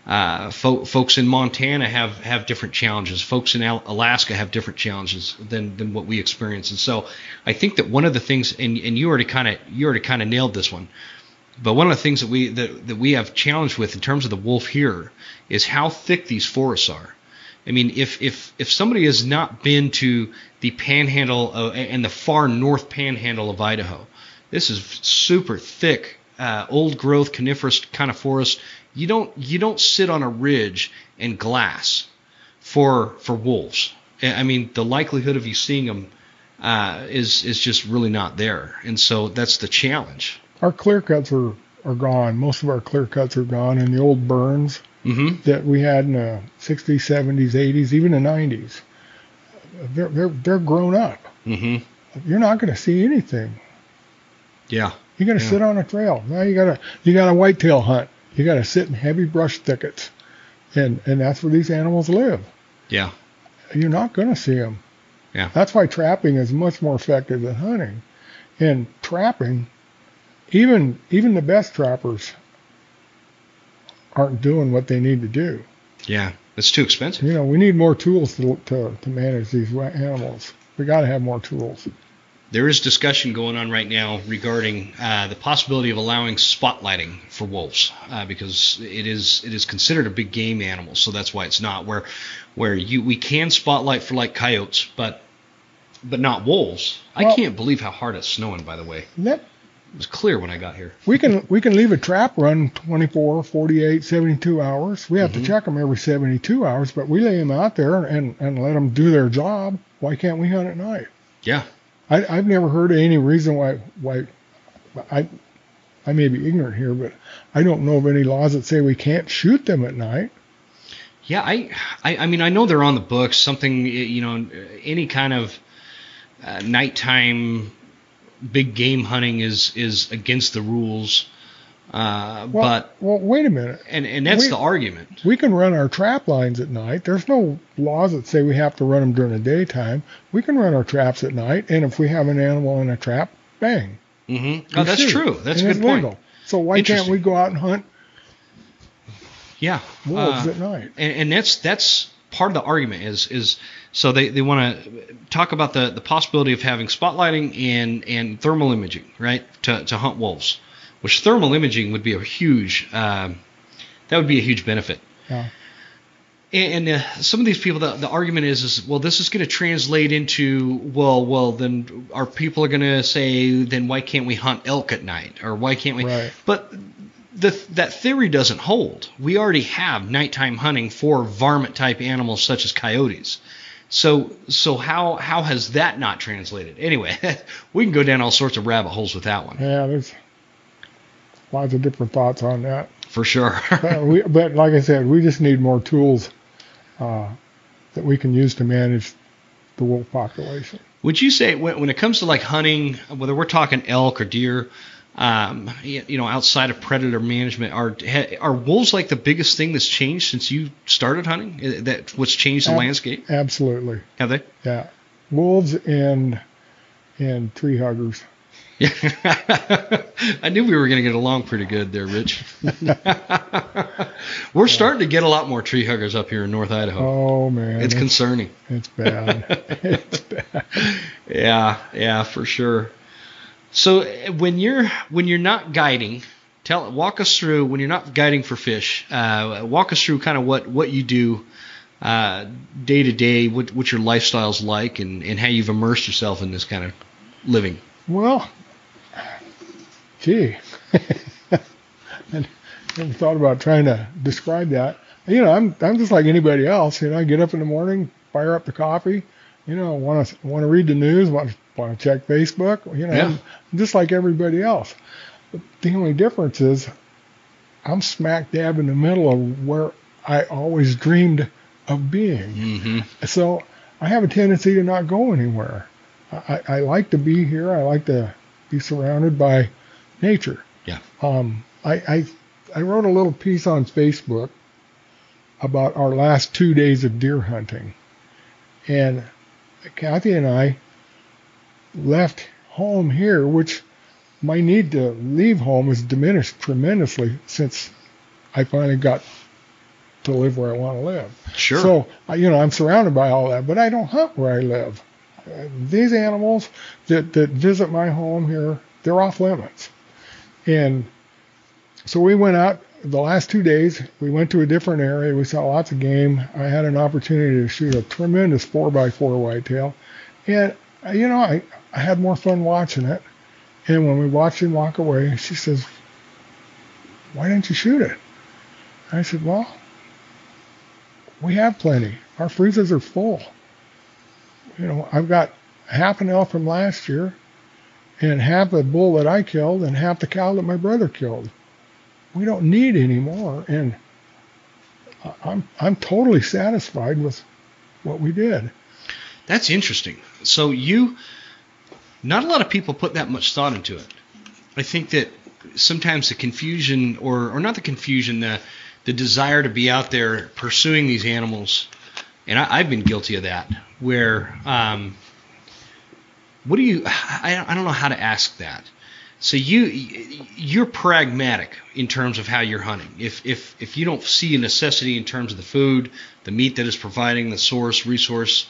Uh, fo- folks in Montana have, have different challenges. Folks in Al- Alaska have different challenges than, than what we experience. And so I think that one of the things, and, and you already kind of you already kind of nailed this one, but one of the things that we that, that we have challenged with in terms of the wolf here is how thick these forests are. I mean, if if if somebody has not been to the panhandle of, and the far north panhandle of Idaho, this is super thick, uh, old growth coniferous kind of forest. You don't you don't sit on a ridge and glass for for wolves. I mean, the likelihood of you seeing them uh, is is just really not there, and so that's the challenge. Our clear cuts are, are gone. Most of our clear cuts are gone, and the old burns Mm-hmm. that we had in the 60s, 70s, 80s, even the 90s, they're they're they're grown up. Mm-hmm. You're not going to see anything. Yeah. You got to Yeah. sit on a trail. Now you got to you got to whitetail hunt. You got to sit in heavy brush thickets, and and that's where these animals live. Yeah. You're not going to see them. Yeah. That's why trapping is much more effective than hunting. And trapping, even even the best trappers aren't doing what they need to do. Yeah. It's too expensive. You know, we need more tools to to, to manage these animals. We got to have more tools. There is discussion going on right now regarding uh, the possibility of allowing spotlighting for wolves uh, because it is it is considered a big game animal, so that's why it's not where where you we can spotlight for like coyotes, but but not wolves. I can't believe how hard it's snowing. By the way, That it was clear when I got here. we can we can leave a trap run 24, 48, 72 hours. We have Mhm. to check them every 72 hours, but we lay them out there and and let them do their job. Why can't we hunt at night? Yeah, I, I've never heard any reason why why I I may be ignorant here, but I don't know of any laws that say we can't shoot them at night. Yeah, I, I, I mean, I know they're on the books. Something, you know, any kind of uh, nighttime big game hunting is is against the rules. Uh, Well, but well, wait a minute. and and that's we- the argument. We can run our trap lines at night. There's no laws that say we have to run them during the daytime. We can run our traps at night, and if we have an animal in a trap, bang. hmm Oh, that's shoot. true. That's a good point. legal. So why can't we go out and hunt Yeah. wolves Uh, at night? and, and that's that's part of the argument is is so they, they want to talk about the, the possibility of having spotlighting and and thermal imaging right to, to hunt wolves which thermal imaging would be a huge um, that would be a huge benefit Yeah. and, and uh, some of these people the, the argument is is well this is going to translate into well well then our people are going to say then why can't we hunt elk at night or why can't we Right. but the, that theory doesn't hold. We already have nighttime hunting for varmint type animals such as coyotes. So so how how has that not translated? Anyway, we can go down all sorts of rabbit holes with that one Yeah, there's lots of different thoughts on that. for sure. but, we, but like I said, we just need more tools uh, that we can use to manage the wolf population. Would you say when, when it comes to like hunting, whether we're talking elk or deer, um, you you know, outside of predator management, are ha- are wolves like the biggest thing that's changed since you started hunting? That what's changed the Ab- landscape? Absolutely, Have they? yeah. Wolves and and tree huggers. Yeah, I knew we were going to get along pretty good there, Rich. we're starting to get a lot more tree huggers up here in North Idaho. Oh man, it's concerning. it's bad. it's bad. Yeah, yeah, for sure. So when you're when you're not guiding, tell walk us through when you're not guiding for fish. Uh, walk us through kind of what what you do uh, day to day, what what your lifestyle's like, and and how you've immersed yourself in this kind of living. Well, gee, I never thought about trying to describe that. You know, I'm I'm just like anybody else. You know, I get up in the morning, fire up the coffee. You know, want to want to read the news, want to want to check Facebook. You know, Yeah. I'm just like everybody else. But the only difference is, I'm smack dab in the middle of where I always dreamed of being. Mm-hmm. So I have a tendency to not go anywhere. I, I like to be here. I like to be surrounded by nature. Yeah. Um, I, I I wrote a little piece on Facebook about our last two days of deer hunting, and Kathy and I left home here, which my need to leave home has diminished tremendously since I finally got to live where I want to live. Sure. So, you know, I'm surrounded by all that, but I don't hunt where I live. Uh, these animals that, that visit my home here, they're off limits. And so we went out the last two days. We went to a different area. We saw lots of game. I had an opportunity to shoot a tremendous 4x4 whitetail. And, uh, you know, I, I had more fun watching it. And when we watched him walk away, she says, Why didn't you shoot it? I said, Well, we have plenty. Our freezers are full. You know, I've got half an elk from last year and half the bull that I killed and half the cow that my brother killed. We don't need any more. And I'm I'm totally satisfied with what we did. That's interesting. So you not a lot of people put that much thought into it. I think that sometimes the confusion or or not the confusion, the the desire to be out there pursuing these animals, and I, have been guilty of that. Where, um, what do you? I, I don't know how to ask that. So you you're pragmatic in terms of how you're hunting. If if if you don't see a necessity in terms of the food, the meat that is providing, the source, resource,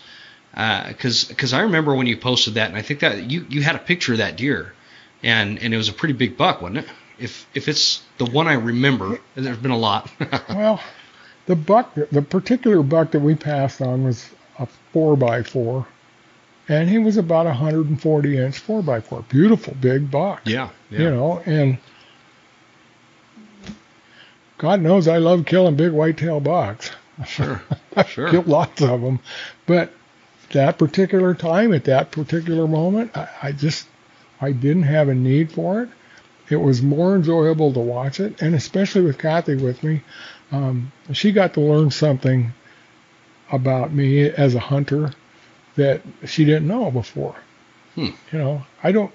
because uh, because I remember when you posted that, and I think that you you had a picture of that deer, and and it was a pretty big buck, wasn't it? if if it's the one I remember, and there's been a lot. well, the buck, the particular buck that we passed on was a four by four, and he was about a 140 inch four by four, beautiful big buck. Yeah, yeah. You know, and God knows I love killing big whitetail bucks. Sure, sure. Killed lots of them, but that particular time at that particular moment, I, I just I didn't have a need for it it was more enjoyable to watch it, and especially with Kathy with me, um, she got to learn something about me as a hunter that she didn't know before. Hmm. You know, I don't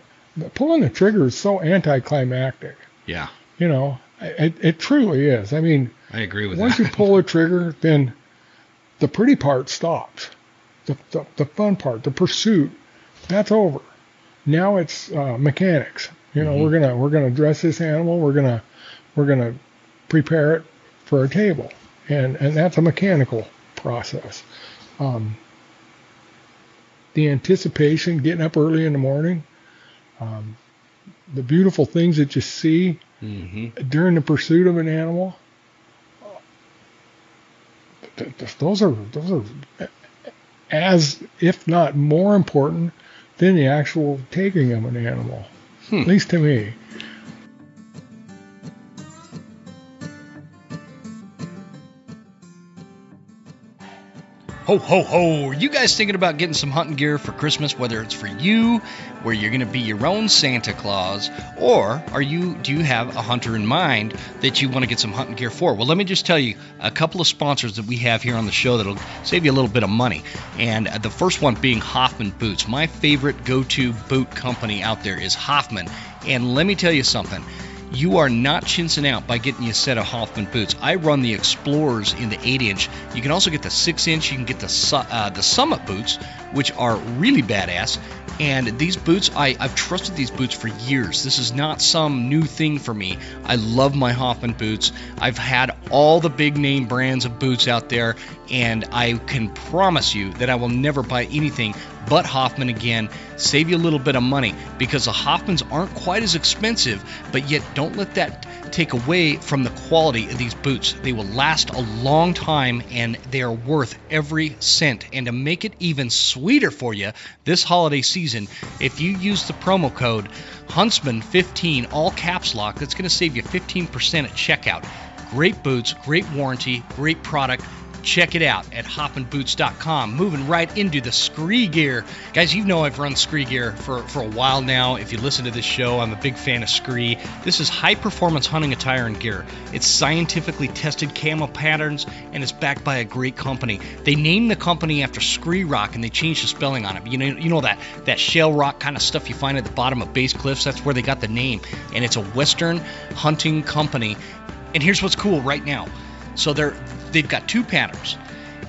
pulling the trigger is so anticlimactic. Yeah. You know, it, it truly is. I mean, I agree with once that. you pull the trigger, then the pretty part stops. The, the, the fun part, the pursuit, that's over. Now it's uh, mechanics. You know, mm-hmm. we're gonna we're gonna dress this animal. We're gonna we're gonna prepare it for a table, and and that's a mechanical process. Um, the anticipation, getting up early in the morning, um, the beautiful things that you see mm-hmm. during the pursuit of an animal. Those are those are as if not more important than the actual taking of an animal. Hmm. At least to me. Ho, ho, ho. You guys thinking about getting some hunting gear for Christmas, whether it's for you, where you're going to be your own Santa Claus, or are you do you have a hunter in mind that you want to get some hunting gear for? Well, let me just tell you a couple of sponsors that we have here on the show that'll save you a little bit of money. And uh, the first one being Hoffman Boots. My favorite go-to boot company out there is Hoffman. And let me tell you something you are not chinsing out by getting you a set of Hoffman boots. I run the Explorers in the 8 inch. You can also get the 6 inch. You can get the uh, the Summit boots, which are really badass. And these boots, I, I've trusted these boots for years. This is not some new thing for me. I love my Hoffman boots. I've had all the big name brands of boots out there, and I can promise you that I will never buy anything but Hoffman again. Save you a little bit of money because the Hoffmans aren't quite as expensive, but yet don't let that take away from the quality of these boots. They will last a long time and they are worth every cent. And to make it even sweeter for you this holiday season, if you use the promo code Huntsman15, all caps lock, that's going to save you 15% at checkout. Great boots, great warranty, great product check it out at hoffmanboots.com. Moving right into the SKRE gear. Guys, you know I've run SKRE gear for, for a while now. If you listen to this show, I'm a big fan of SKRE. This is high performance hunting attire and gear. It's scientifically tested camo patterns and it's backed by a great company. They named the company after Scree Rock and they changed the spelling on it. You know, you know that, that shell rock kind of stuff you find at the bottom of base cliffs? That's where they got the name. And it's a Western hunting company. And here's what's cool right now. So they're they've got two patterns,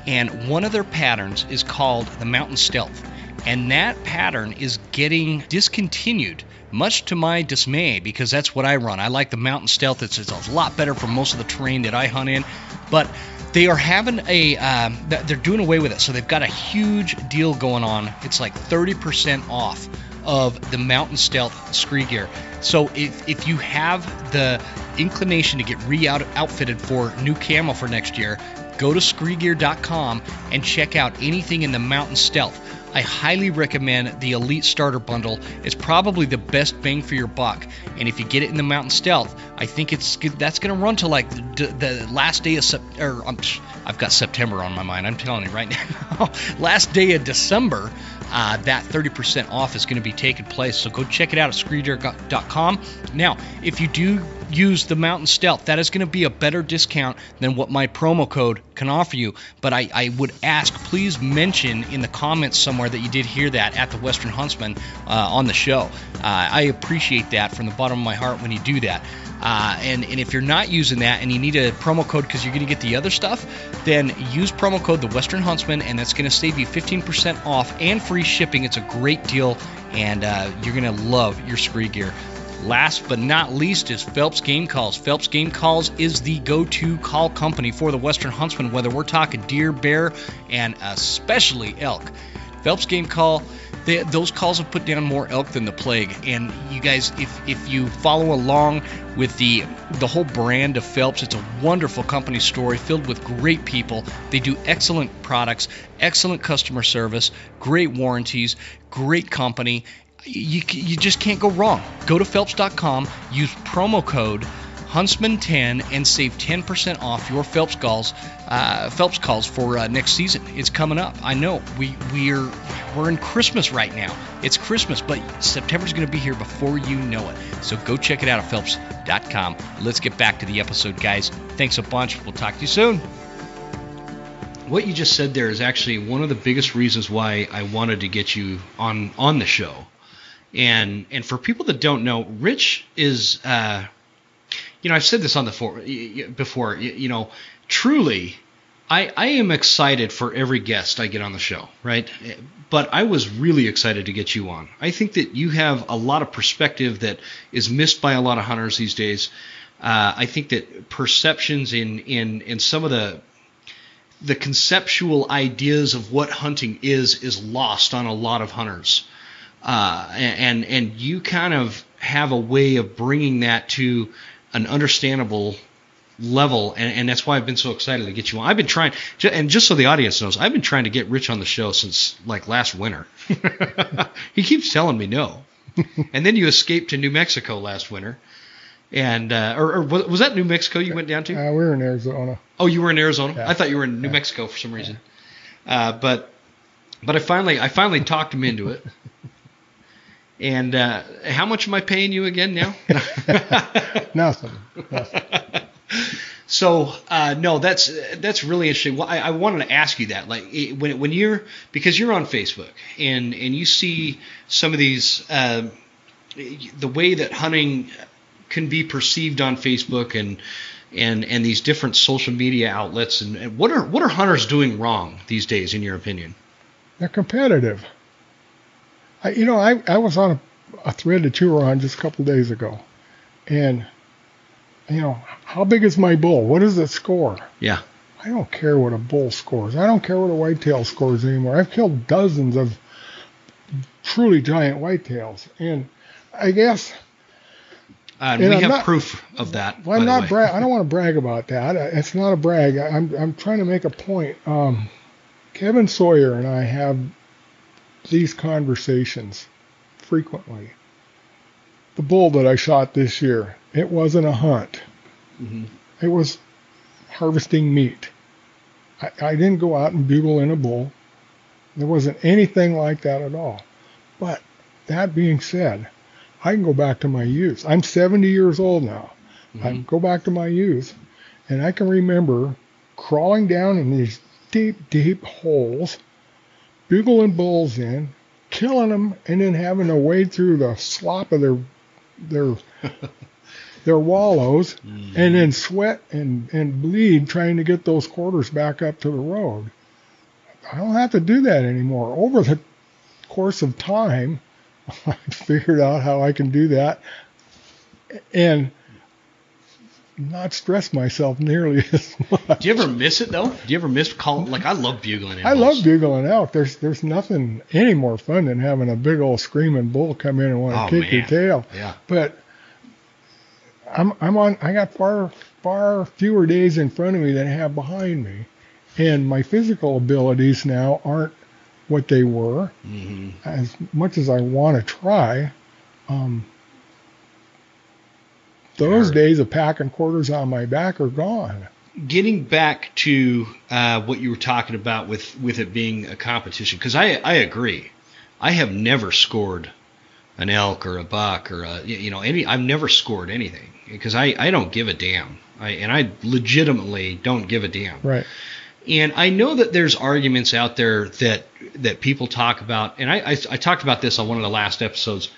and one of their patterns is called the Mountain Stealth, and that pattern is getting discontinued. Much to my dismay, because that's what I run. I like the Mountain Stealth. It's, it's a lot better for most of the terrain that I hunt in, but they are having a um, they're doing away with it. So they've got a huge deal going on. It's like 30% off of the Mountain Stealth SKRE gear. So if, if you have the inclination to get re-outfitted for new camo for next year, go to skregear.com and check out anything in the Mountain Stealth. I highly recommend the Elite Starter Bundle. It's probably the best bang for your buck. And if you get it in the Mountain Stealth, I think it's that's going to run to like the, the last day of September. Um, I've got September on my mind. I'm telling you right now. last day of December, uh, that 30% off is going to be taking place. So go check it out at skregear.com. Now, if you do use the Mountain Stealth. That is going to be a better discount than what my promo code can offer you. But I, I would ask, please mention in the comments somewhere that you did hear that at the Western Huntsman uh, on the show. Uh, I appreciate that from the bottom of my heart when you do that. Uh, and, and if you're not using that and you need a promo code because you're going to get the other stuff, then use promo code the Western Huntsman, and that's going to save you 15% off and free shipping. It's a great deal, and uh, you're going to love your SKRE gear. Last but not least is Phelps Game Calls. Phelps Game Calls is the go to call company for the Western Huntsman, whether we're talking deer, bear, and especially elk. Phelps Game Call, they, those calls have put down more elk than the plague. And you guys, if, if you follow along with the the whole brand of Phelps, it's a wonderful company story filled with great people. They do excellent products, excellent customer service, great warranties, great company, you, you just can't go wrong. Go to Phelps.com, use promo code Huntsman10 and save 10% off your Phelps calls. Uh, Phelps calls for uh, next season. It's coming up. I know we we're we're in Christmas right now. It's Christmas, but September's going to be here before you know it. So go check it out at Phelps.com. Let's get back to the episode, guys. Thanks a bunch. We'll talk to you soon. What you just said there is actually one of the biggest reasons why I wanted to get you on on the show and and for people that don't know, Rich is, uh, you know, I've said this on the for, before. You know, truly, I I am excited for every guest I get on the show, right? But I was really excited to get you on. I think that you have a lot of perspective that is missed by a lot of hunters these days. Uh, I think that perceptions in in in some of the the conceptual ideas of what hunting is is lost on a lot of hunters uh, and and you kind of have a way of bringing that to an understandable level and, and that's why I've been so excited to get you on. I've been trying and just so the audience knows, I've been trying to get Rich on the show since like last winter. he keeps telling me no. and then you escaped to New Mexico last winter. And uh, or, or, was that New Mexico you went down to? Uh, we were in Arizona. Oh, you were in Arizona. Yeah. I thought you were in New yeah. Mexico for some reason. Yeah. Uh, but but I finally I finally talked him into it. And uh, how much am I paying you again now? Nothing. Nothing. So uh, no, that's that's really interesting. Well, I, I, wanted to ask you that, like when when you're because you're on Facebook and and you see some of these uh, the way that hunting can be perceived on Facebook and and and these different social media outlets and, and what are what are hunters doing wrong these days in your opinion? They're competitive. I, you know, I, I was on a, a thread that you were on just a couple days ago, and you know, how big is my bull? What does it score? Yeah. I don't care what a bull scores. I don't care what a whitetail scores anymore. I've killed dozens of truly giant whitetails, and I guess. Uh, we I'm have not, proof of that. Well, I'm not bra- I don't want to brag about that. It's not a brag. I'm I'm trying to make a point. Um, Kevin Sawyer and I have these conversations frequently. The bull that I shot this year, it wasn't a hunt. Mm-hmm. It was harvesting meat. I, I didn't go out and bugle in a bull. There wasn't anything like that at all. But that being said, I can go back to my youth. I'm 70 years old now. I Mm-hmm. go back to my youth, and I can remember crawling down in these deep, deep holes, bugling bulls in, killing them, and then having to wade through the slop of their their their wallows, mm-hmm. and then sweat and and bleed trying to get those quarters back up to the road. I don't have to do that anymore. Over the course of time, I figured out how I can do that, and not stress myself nearly as much. Do you ever miss it though? Do you ever miss calling? Like I love bugling. I love bugling out. There's there's nothing any more fun than having a big old screaming bull come in and want to Oh, kick your tail. Yeah. But I'm I'm on. I got far far fewer days in front of me than I have behind me, and my physical abilities now aren't what they were. hmm As much as I want to try, um, those Sure. days of packing quarters on my back are gone. Getting back to uh, what you were talking about with with it being a competition, because I I agree. I have never scored an elk or a buck or a you know any. I've never scored anything because I I don't give a damn. I and I legitimately don't give a damn. Right. And I know that there's arguments out there that that people talk about, and I, I, I talked about this on one of the last episodes.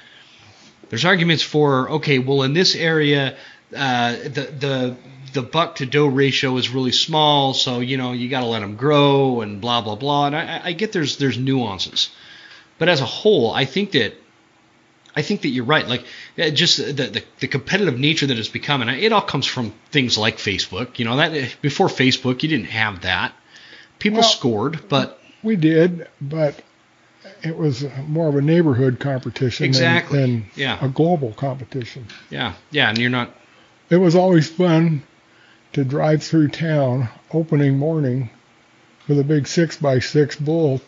There's arguments for okay, well in this area, uh, the the the buck to doe ratio is really small, so you know you got to let them grow and blah blah blah. And I, I get there's there's nuances, but as a whole, I think that I think that you're right. Like uh, just the, the the competitive nature that it's become, and it all comes from things like Facebook. You know that before Facebook, you didn't have that. People Well- scored, but We did, but it was more of a neighborhood competition than- than, Yeah. a global competition. yeah, yeah, and you're not. It was always fun to drive through town opening morning with a big six by six bull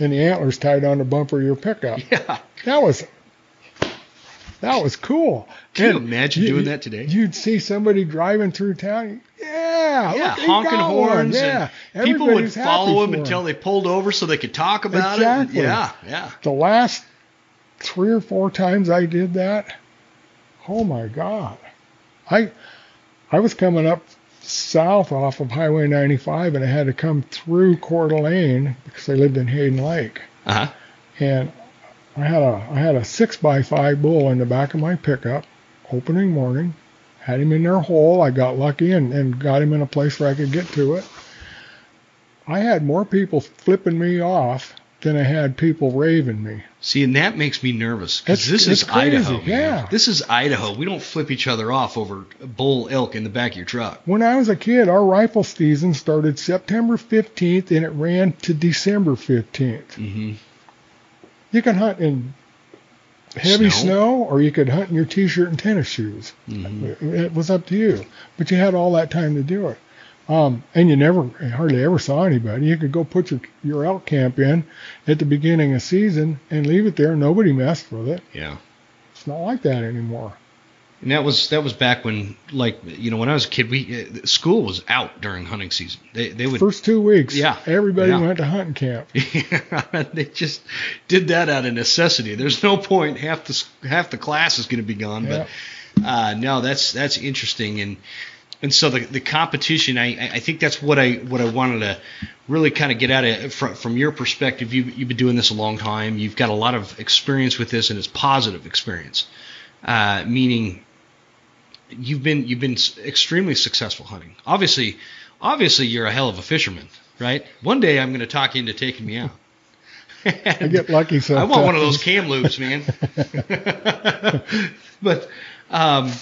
and the antlers tied on the bumper of your pickup. Yeah, That was that was cool. Can you And imagine doing that today? You'd see somebody driving through town. Yeah, yeah, look, honking horns, Yeah, and people would follow him until they pulled over so they could talk about Exactly. it. Yeah, yeah. the last three or four times I did that, oh my God, I I was coming up south off of Highway 95 and I had to come through Coeur d'Alene because I lived in Hayden Lake, Uh huh. and I had a I had a six by five bull in the back of my pickup, opening morning, had him in their hole. I got lucky and, and got him in a place where I could get to it. I had more people flipping me off than I had people raving me. See, and that makes me nervous because this is crazy, Idaho. man. yeah. This is Idaho. We don't flip each other off over bull elk in the back of your truck. When I was a kid, our rifle season started September 15th and it ran to December 15th. Mm-hmm. You can hunt in heavy Snow? snow, or you could hunt in your t-shirt and tennis shoes. Mm-hmm. It was up to you, but you had all that time to do it. Um, and you never, hardly ever saw anybody. You could go put your your elk camp in at the beginning of season and leave it there. Nobody messed with it. Yeah. It's not like that anymore. And that was that was back when, like, you know, when I was a kid, we uh, school was out during hunting season. They they would First two weeks, Yeah, everybody yeah. went to hunting camp. yeah they just did that out of necessity. There's no point half the half the class is going to be gone. But uh, no, that's that's interesting and and so the the competition. I I think that's what I what I wanted to really kind of get at it from from your perspective. You you've been doing this a long time. You've got a lot of experience with this and it's positive experience. Uh, meaning you've been you've been extremely successful hunting. Obviously, obviously you're a hell of a fisherman, right? One day I'm going to talk you into taking me out. I get lucky so I want one of those Kamloops, man. but um,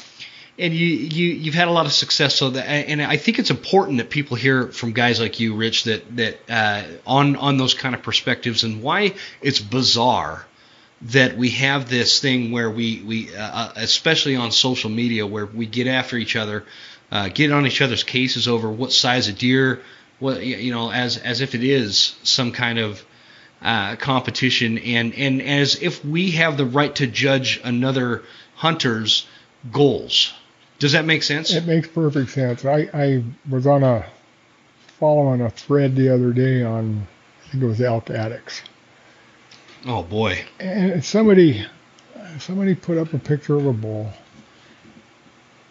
and you you you've had a lot of success. So that and I think it's important that people hear from guys like you, Rich, that that uh, on on those kind of perspectives and why it's bizarre that we have this thing where we we uh, especially on social media where we get after each other, uh, get on each other's cases over what size of deer, what you know, as as if it is some kind of uh, competition, and and as if we have the right to judge another hunter's goals. Does that make sense? It makes perfect sense. I, I was on a following a thread the other day on, I think it was elk addicts, Oh boy. and somebody, somebody put up a picture of a bull.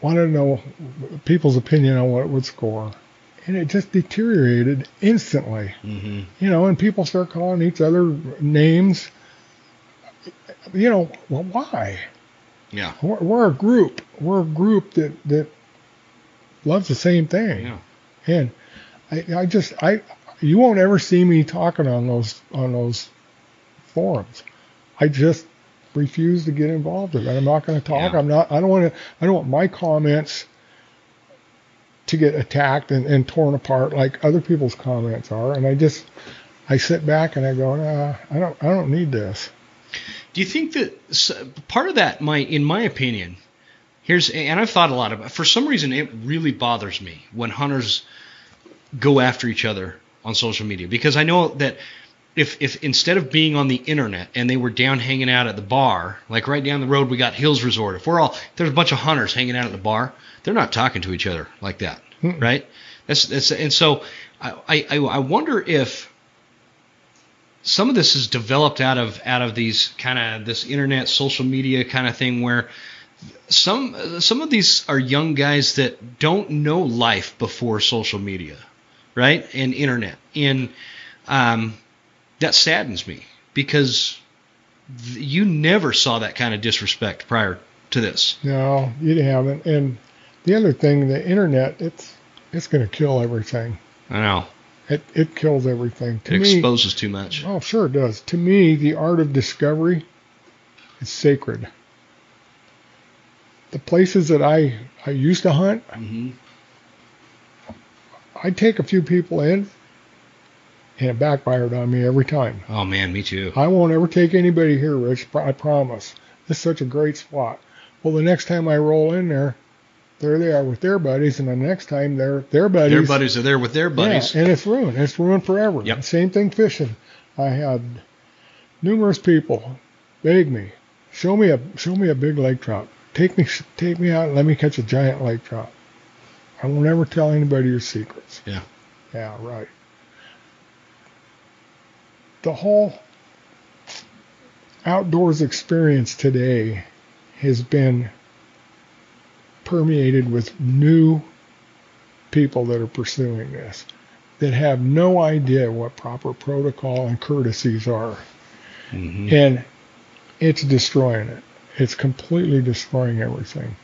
Wanted to know people's opinion on what it would score, and it just deteriorated instantly. Mm-hmm. You know, and people start calling each other names. You know, well, why? Yeah. We're, we're a group. We're a group that that loves the same thing. Yeah. And I, I just I you won't ever see me talking on those on those forums. I just refuse to get involved in it. I'm not going to talk. Yeah. I'm not. I don't want to. I don't want my comments to get attacked and, and torn apart like other people's comments are. And I just I sit back and I go, nah, I don't. I don't need this. Do you think that part of that, my in my opinion, here's and I've thought a lot about. it. For some reason, it really bothers me when hunters go after each other on social media because I know that if if instead of being on the internet and they were down hanging out at the bar, like right down the road we got Hills Resort. If we're all there's a bunch of hunters hanging out at the bar, they're not talking to each other like that, Mm-mm. right? That's that's and so I I I wonder if some of this is developed out of out of these kind of this internet social media kind of thing where some some of these are young guys that don't know life before social media right and internet and um, that saddens me because th- you never saw that kind of disrespect prior to this No, you haven't. And the other thing, the internet, it's it's going to kill everything. i know It it kills everything. To it me, exposes too much oh sure it does. To me, the art of discovery is sacred. The places that I I used to hunt, hmm I'd take a few people in, and it backfired on me every time. oh man me too I won't ever take anybody here, Rich. I promise. This is such a great spot. Well, the next time I roll in there, there they are with their buddies, and the next time they're their buddies. their buddies are there with their buddies Yeah, and it's ruined. It's ruined forever. Yep. Same thing fishing. I had numerous people beg me, show me a show me a big lake trout. Take me take me out and let me catch a giant lake trout. I won't ever tell anybody your secrets. Yeah. Yeah, right. The whole outdoors experience today has been permeated with new people that are pursuing this that have no idea what proper protocol and courtesies are. hmm And it's destroying it. It's completely destroying everything.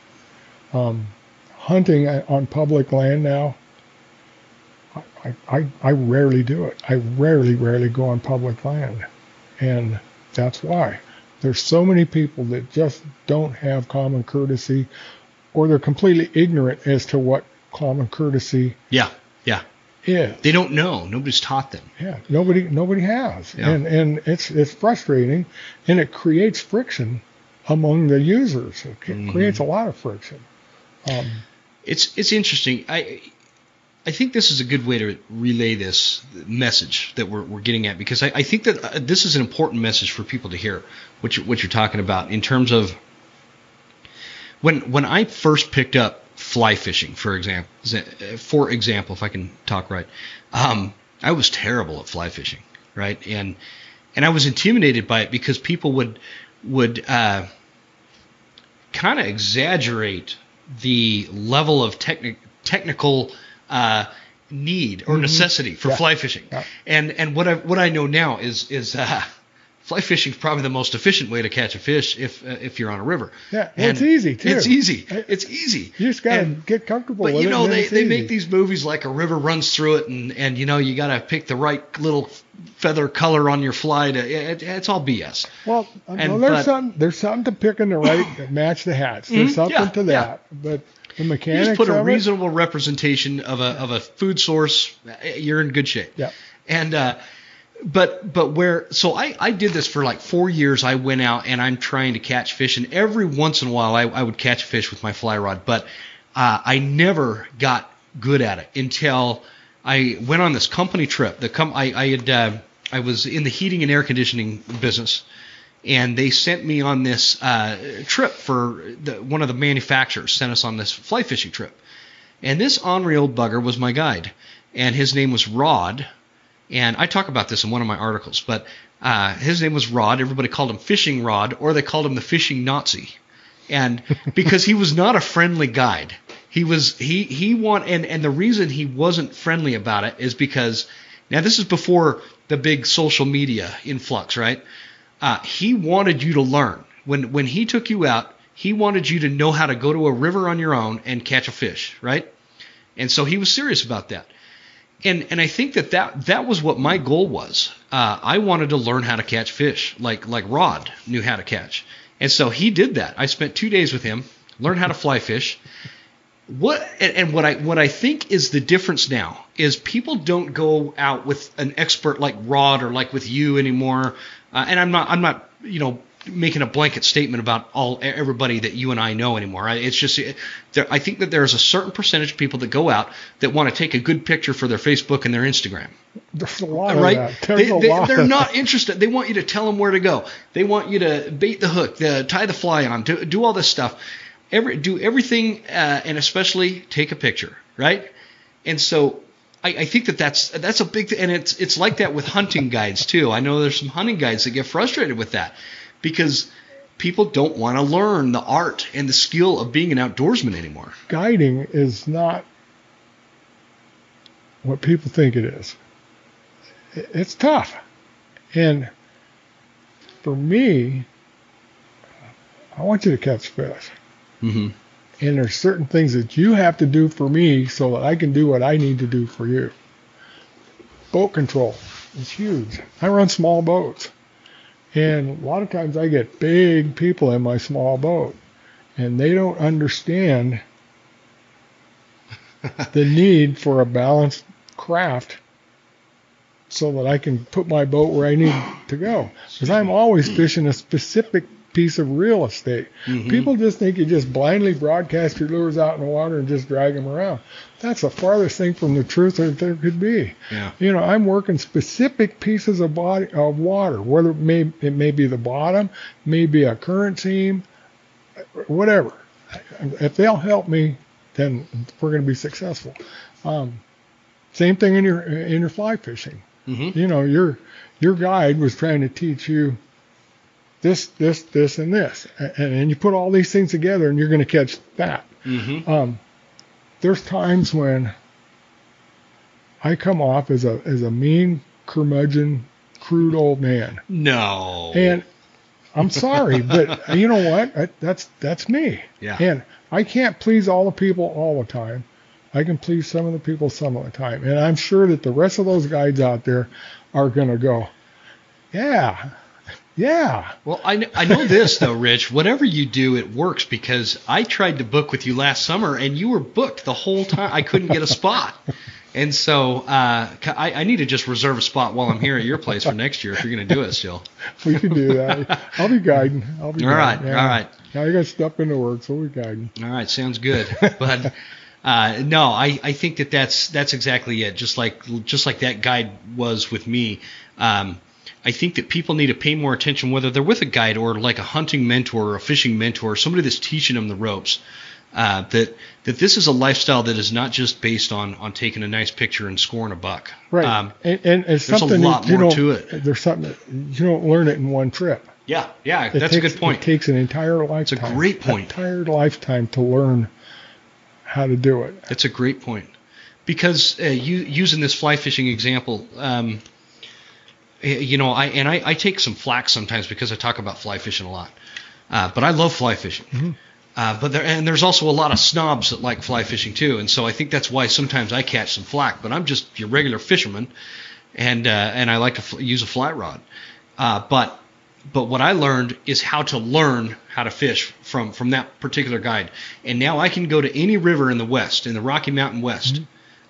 Um, hunting on public land now, I, I, I rarely do it. I rarely, rarely go on public land. And that's why. There's so many people that just don't have common courtesy or they're completely ignorant as to what common courtesy yeah yeah is. they don't know nobody's taught them Yeah, nobody nobody has, Yeah. and and it's it's frustrating, and it creates friction among the users. It Mhm. creates a lot of friction. Um, it's it's interesting. I I think this is a good way to relay this message that we're, we're getting at because I, I think that uh, this is an important message for people to hear what you what you're talking about in terms of when when I first picked up fly fishing, for example, for example, if I can talk right, um, I was terrible at fly fishing, right, and and I was intimidated by it because people would would uh, kind of exaggerate the level of techni- technical uh, need or Mhm. necessity for Yeah. fly fishing. Yeah. And and what I what I know now is is uh, fly fishing is probably the most efficient way to catch a fish if uh, if you're on a river. Yeah, and it's easy, too. It's easy. It's easy. you just gotta And- get comfortable but with you it. know they, they make these movies like a river runs through it and and you know you got to pick the right little feather color on your fly to it, it's all BS. Well, and- well, there's but- something there's something to picking the right match the hatch. There's Mhm, something yeah, to that, but the You mechanics just put a of it, reasonable representation of a of a food source, you're in good shape. Yeah. And uh, but but where so I I did this for like four years. I went out and I'm trying to catch fish, and every once in a while I, I would catch a fish with my fly rod, but uh, I never got good at it until I went on this company trip. The com- I I had uh, I was in the heating and air conditioning business. And they sent me on this uh, trip for the, one of the manufacturers sent us on this fly fishing trip. And this ornery old bugger was my guide. and his name was Rod. And I talk about this in one of my articles, but uh, his name was Rod. Everybody called him Fishing Rod, or they called him the Fishing Nazi, and because he was not a friendly guide, he was he he want and and the reason he wasn't friendly about it is because now this is before the big social media influx, right? Uh, he wanted you to learn when when he took you out. He wanted you to know how to go to a river on your own and catch a fish, right? And so he was serious about that and and I think that that that was what my goal was. Uh, I wanted to learn how to catch fish, like like Rod knew how to catch, and so he did that. I spent two days with him, learned how to fly fish. What and, and what I what I think is the difference now is people don't go out with an expert like Rod or like with you anymore. Uh, and I'm not I'm not you know making a blanket statement about all everybody that you and I know anymore. It's just there, I think that there's a certain percentage of people that go out that want to take a good picture for their Facebook and their Instagram. There's a lot right? of that. There's they, they, of not interested. They want you to tell them where to go. They want you to bait the hook, the, tie the fly on, do, do all this stuff. Every do everything, uh, and especially take a picture, right? And so I, I, think that that's that's a big th- and it's it's like that with hunting guides too. I know there's some hunting guides that get frustrated with that because people don't want to learn the art and the skill of being an outdoorsman anymore. Guiding is not what people think it is. It's tough. And for me, I want you to catch fish. Mm-hmm. And there's certain things that you have to do for me so that I can do what I need to do for you. Boat control is huge. I run small boats. And a lot of times I get big people in my small boat, and they don't understand the need for a balanced craft so that I can put my boat where I need to go. Because I'm always fishing a specific piece of real estate. Mhm. People just think you just blindly broadcast your lures out in the water and just drag them around. That's the farthest thing from the truth that there could be. Yeah. You know, I'm working specific pieces of body of water, whether it may it may be the bottom, may be a current seam, whatever. If they'll help me, then we're going to be successful. Um, same thing in your in your fly fishing. Mm-hmm. You know, your your guide was trying to teach you this, this, this, and this, and, and you put all these things together, and you're going to catch that. Mm-hmm. Um, there's times when I come off as a as a mean, curmudgeon, crude old man, No. and I'm sorry, but you know what? I, that's that's me. Yeah. And I can't please all the people all the time. I can please some of the people some of the time, and I'm sure that the rest of those guides out there are going to go, yeah, yeah. Well, I, kn- I know this though, Rich. Whatever you do, it works because I tried to book with you last summer and you were booked the whole time. I couldn't get a spot. And so uh, I, I need to just reserve a spot while I'm here at your place for next year if you're going to do it still. We can do that. I'll be guiding. I'll be All right, guiding. all right. Now you got stuff in the works. We'll be guiding. All right, sounds good. But uh, no, I, I think that that's that's exactly it. Just like just like that guide was with me. Um, I think that people need to pay more attention whether they're with a guide or like a hunting mentor or a fishing mentor, or somebody that's teaching them the ropes. Uh, that that this is a lifestyle that is not just based on on taking a nice picture and scoring a buck. Right. Um, and, and it's there's a something lot more to it. There's something that you don't learn it in one trip. yeah, yeah, It that's takes, a good point. It takes an entire lifetime. It's a great point. Entire lifetime to learn how to do it. That's a great point. Because uh, you, using this fly fishing example, um, you know, I and I, I take some flack sometimes because I talk about fly fishing a lot. Uh, but I love fly fishing. Mm-hmm. Uh, but there and there's also a lot of snobs that like fly fishing too, and so I think that's why sometimes I catch some flack. But I'm just your regular fisherman, and uh, and I like to fl- use a fly rod. Uh, but but what I learned is how to learn how to fish from from that particular guide. And now I can go to any river in the West, in the Rocky Mountain West.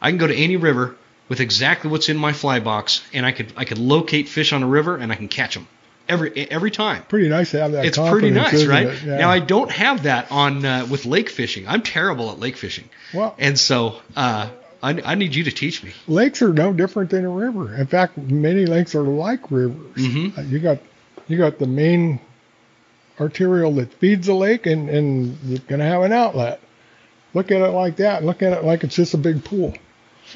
I can go to any river with exactly what's in my fly box, and I could I could locate fish on a river, and I can catch them every every time. Pretty nice to have that. It's pretty nice, right? Yeah. Now I don't have that on uh, with lake fishing. I'm terrible at lake fishing, well, and so uh, I, I need you to teach me. lakes are no different than a river. In fact, many lakes are like rivers. Mhm. Uh, You got you got the main arterial that feeds the lake, and and you're gonna have an outlet. Look at it like that. Look at it like it's just a big pool.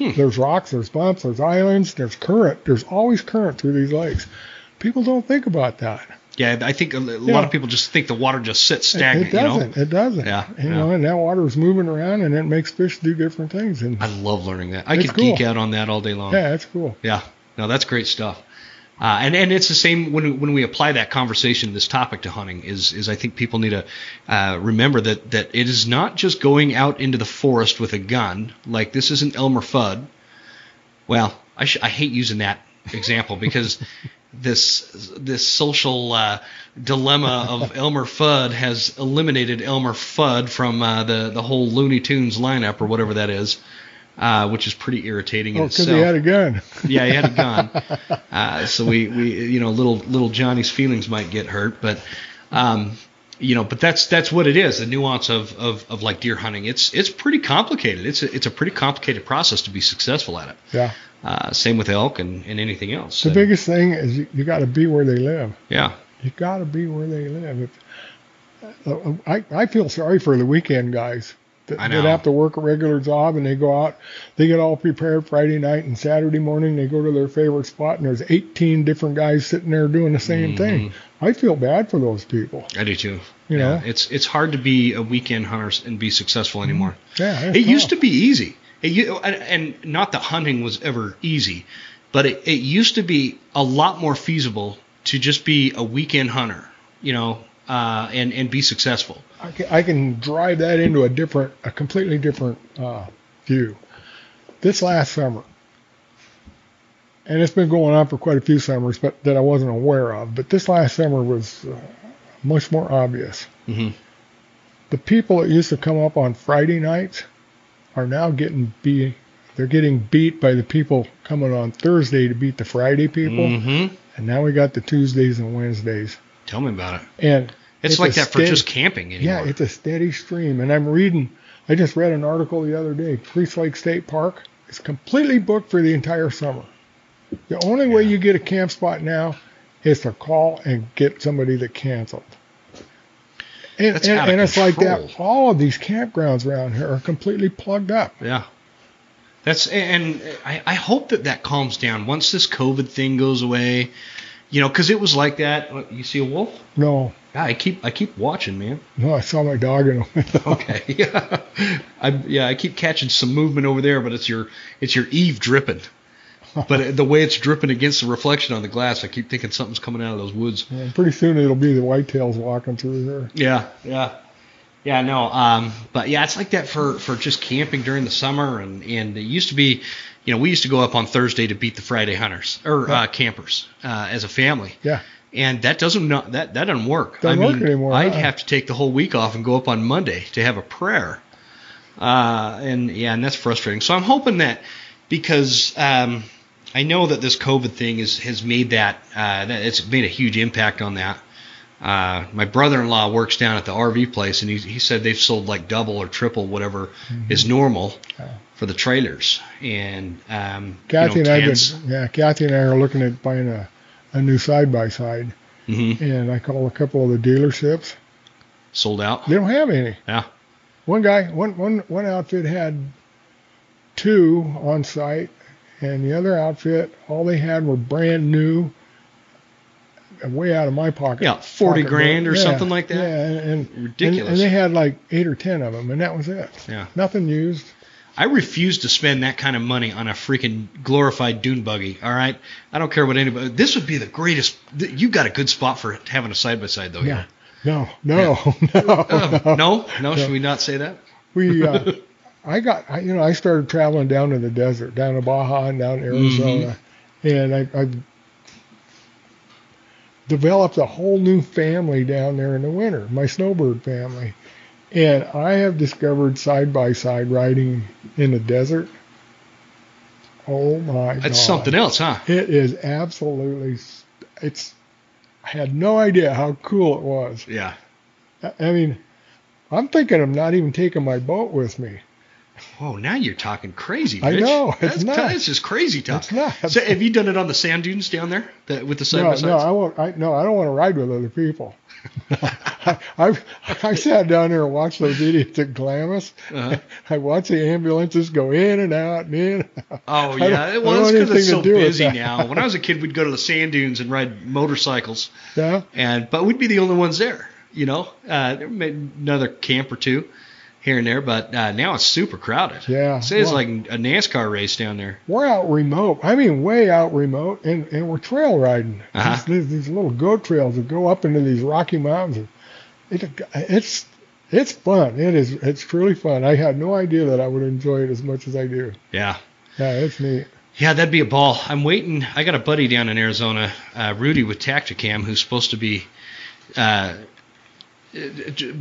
Hmm. There's rocks, there's bumps, there's islands, there's current. There's always current through these lakes. People don't think about that. Yeah, I think a, a lot of people just think the water just sits It- stagnant. it doesn't. You know? It doesn't. Yeah, You yeah. know, and that water is moving around, and it makes fish do different things. And I love learning that. I could geek out on that all day long. yeah, that's cool. Yeah, no, that's great stuff. Uh, and and it's the same when when we apply that conversation, this topic to hunting is is I think people need to uh, remember that that it is not just going out into the forest with a gun. Like this isn't Elmer Fudd. Well, I sh- I hate using that example because this this social uh, dilemma of Elmer Fudd has eliminated Elmer Fudd from uh, the the whole Looney Tunes lineup or whatever that is. Uh, which is pretty irritating in Oh, because he had a gun. Yeah, he had a gun. Uh, so we, we, you know, little little Johnny's feelings might get hurt, but, um, you know, but that's that's what it is. The nuance of, of, of like deer hunting. It's it's pretty complicated. It's a, it's a pretty complicated process to be successful at it. Yeah. Uh, same with elk and, and anything else. The And, biggest thing is you, you got to be where they live. yeah, You got to be where they live. If, uh, I I feel sorry for the weekend guys that, I that have to work a regular job and they go out. They get all prepared Friday night and Saturday morning. They go to their favorite spot and there's 18 different guys sitting there doing the same thing. Mm-hmm. I feel bad for those people. I do too. You yeah, know? it's it's hard to be a weekend hunter and be successful anymore. Yeah, It used to be easy. It, and, and not that hunting was ever easy, but it, it used to be a lot more feasible to just be a weekend hunter, you know, uh, and and be successful. I can, I can drive that into a different, a completely different uh, view. This last summer, and it's been going on for quite a few summers, but that I wasn't aware of. But this last summer was uh, much more obvious. Mhm. The people that used to come up on Friday nights are now getting beat. They're getting beat by the people coming on Thursday to beat the Friday people, Mm-hmm. and now we got the Tuesdays and Wednesdays. Tell me about it. And It's, It's like that for just camping anymore. yeah, it's a steady stream. And I'm reading, I just read an article the other day. Priest Lake State Park is completely booked for the entire summer. The only way you get a camp spot now is to call and get somebody that canceled. And, That's and, out of and it's like that. All of these campgrounds around here are completely plugged up. Yeah. That's and I, I hope that that calms down once this COVID thing goes away. You know, because it was like that. You see a wolf? No, Yeah, I keep I keep watching, man. no, I saw my dog in a window. Okay. Yeah. I yeah, I keep catching some movement over there, but it's your it's your Eve dripping. But the way it's dripping against the reflection on the glass, I keep thinking something's coming out of those woods. And pretty soon it'll be the whitetails walking through here. Yeah, yeah, yeah. No, um, but yeah, it's like that for for just camping during the summer, and and it used to be, you know, we used to go up on Thursday to beat the Friday hunters or uh, campers uh, as a family. Yeah. And that doesn't not that that doesn't work. Doesn't I work mean, anymore, I'd huh? have to take the whole week off and go up on Monday to have a prayer. Uh, and yeah, and that's frustrating. So I'm hoping that because um, I know that this COVID thing is has made that uh, that it's made a huge impact on that. Uh, my brother-in-law works down at the RV place, and he, he said they've sold like double or triple whatever is normal for the trailers. And um, Kathy you know, and I tents. been, yeah, Kathy and I are looking at buying a, a new side by side, and I called a couple of the dealerships. sold out. They don't have any. Yeah. One guy, one one one outfit had two on site, and the other outfit, all they had were brand new, way out of my pocket. Yeah, 40 pocketbook. grand or Yeah, something like that? Yeah, and, and Ridiculous. And, and they had like eight or ten of them, and that was it. Yeah. Nothing used. I refuse to spend that kind of money on a freaking glorified dune buggy. All right, I don't care what anybody. This would be the greatest. You got a good spot for having a side by side though. Yeah. No, no, no, Uh, no. no, no. Should we not say that? we uh, I got I, you know I started traveling down to the desert, down to Baja and down to Arizona, and I, I developed a whole new family down there in the winter, my snowbird family, and I have discovered side by side riding in the desert. Oh my god! That's something else, huh? It is absolutely. It's. I had no idea how cool it was. Yeah. I mean, I'm thinking of not even taking my boat with me. Oh, now you're talking crazy. I know, it's That's, nuts. that's just crazy talk. It's nuts. So, have you done it on the sand dunes down there the, with the side No, by no, sides? I won't. I, no, I don't want to ride with other people. I, I I sat down there and watched those idiots at Glamis. Uh-huh. I watched the ambulances go in and out and in. Oh yeah, well it's because it's so busy now. When I was a kid, we'd go to the sand dunes and ride motorcycles, Yeah, and but we'd be the only ones there. You know, uh, another camp or two here and there, but uh, now it's super crowded. Yeah, say it's well- like a NASCAR race down there. we're out remote. I mean, way out remote, and, and we're trail riding. Uh-huh. These, these little goat trails that go up into these rocky mountains. It, it's it's fun. It is. It's truly fun. I had no idea that I would enjoy it as much as I do. Yeah. Yeah, it's neat. Yeah, that'd be a ball. I'm waiting. I got a buddy down in Arizona, uh, Rudy with Tactacam, who's supposed to be uh,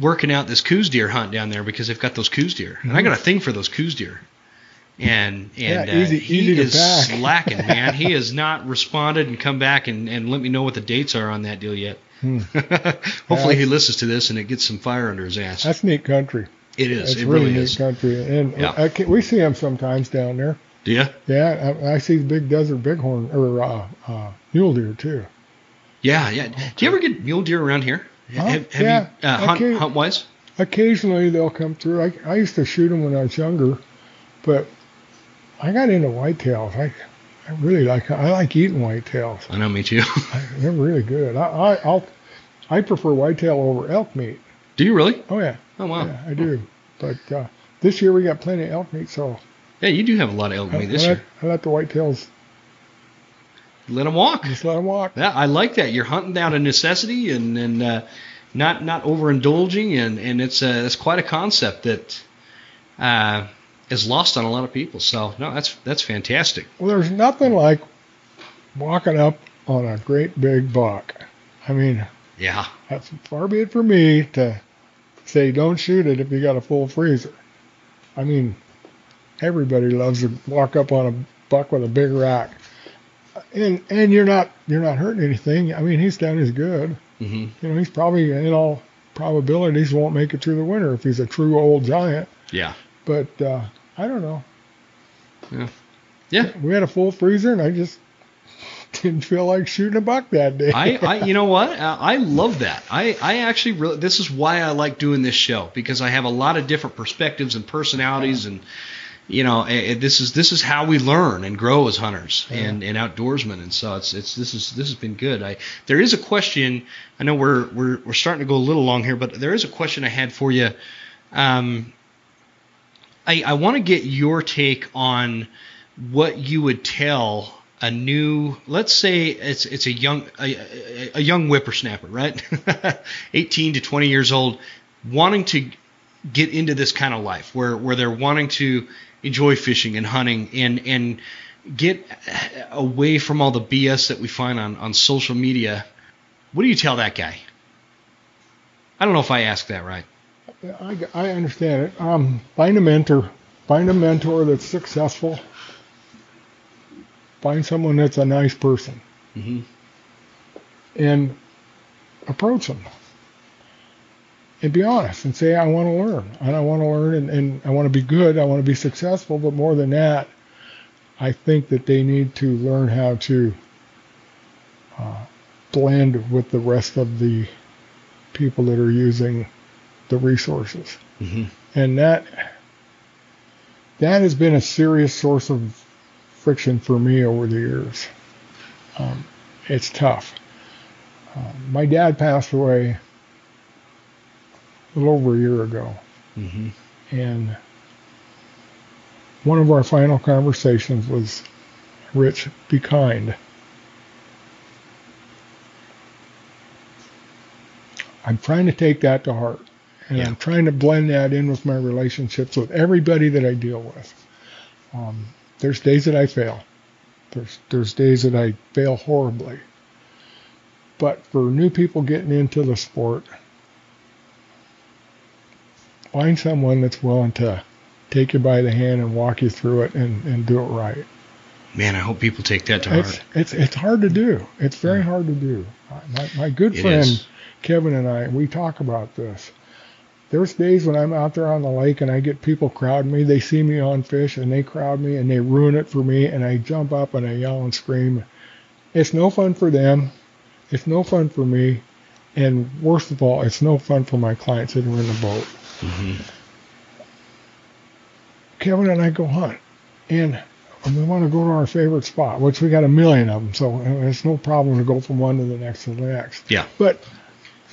working out this Coues deer hunt down there because they've got those Coues deer, and I got a thing for those Coues deer. And and Yeah, uh, he easy is slacking, man. he has not responded and come back and, and let me know what the dates are on that deal yet. Hmm. Hopefully he listens to this and it gets some fire under his ass. That's neat country. It is. It's it really, really neat is. country, and Yeah. I can, we see them sometimes down there. Do you? Yeah, I, I see the big desert bighorn or uh, uh, mule deer too. Yeah, yeah. Do you ever get mule deer around here? Huh? Have, have Yeah, you uh, hunt, hunt wise? Occasionally they'll come through. I, I used to shoot them when I was younger, but I got into whitetails. I I really like I like eating whitetails. I know, me too. They're really good. I, I I'll I prefer whitetail over elk meat. Do you really? Oh yeah, Oh wow. yeah I do. But uh, this year we got plenty of elk meat, so Yeah, you do have a lot of elk I, meat this I let, year. I let the whitetails Let them walk. just let them walk. Yeah, I like that. You're hunting down a necessity and and uh, not not overindulging, and and it's uh, it's quite a concept that uh, is lost on a lot of people. So no, that's that's fantastic. Well, there's nothing like walking up on a great big buck. I mean, Yeah. that's far be it for me to say don't shoot it if you got a full freezer. I mean, everybody loves to walk up on a buck with a big rack, and and you're not you're not hurting anything. I mean, he's done his good. hmm You know, he's probably in all probabilities won't make it through the winter if he's a true old giant. Yeah. But uh, I don't know. Yeah. Yeah. We had a full freezer, and I just didn't feel like shooting a buck that day. I, I you know what uh, I love that I, I actually really this is why I like doing this show because I have a lot of different perspectives and personalities and you know eh, eh, this is this is how we learn and grow as hunters and, and outdoorsmen and so it's it's this is this has been good. I there is a question I know we're we're we're starting to go a little long here but there is a question I had for you. Um I I want to get your take on what you would tell a new let's say it's it's a young a, a young whippersnapper right? 18 to 20 years old wanting to get into this kind of life where where they're wanting to enjoy fishing and hunting and and get away from all the BS that we find on on social media what do you tell that guy I don't know if I asked that right I, I understand it. Um, find a mentor. Find a mentor that's successful. Find someone that's a nice person mm-hmm. and approach them. And be honest and say, I want to learn. And I want to learn and, and I want to be good. I want to be successful. But more than that, I think that they need to learn how to uh, blend with the rest of the people that are using the resources. Mm-hmm. and that that has been a serious source of friction for me over the years. Um, it's tough. Um, my dad passed away a little over a year ago, Mm-hmm. and one of our final conversations was, "Rich, be kind." I'm trying to take that to heart. And Yeah. I'm trying to blend that in with my relationships with everybody that I deal with. Um, there's days that I fail. There's there's days that I fail horribly. But for new people getting into the sport, find someone that's willing to take you by the hand and walk you through it and, and do it right. man I hope people take that to It's, heart it's it's hard to do. It's very hard to do. Uh, my, my good It friend is. Kevin and I, we talk about this. there's days when I'm out there on the lake and I get people crowding me. They see me on fish and they crowd me and they ruin it for me and I jump up and I yell and scream. It's no fun for them. It's no fun for me. And worst of all, it's no fun for my clients that are in the boat. Mm-hmm. Kevin and I go hunt and we want to go to our favorite spot, which we got a million of them, so it's no problem to go from one to the next to the next. Yeah. But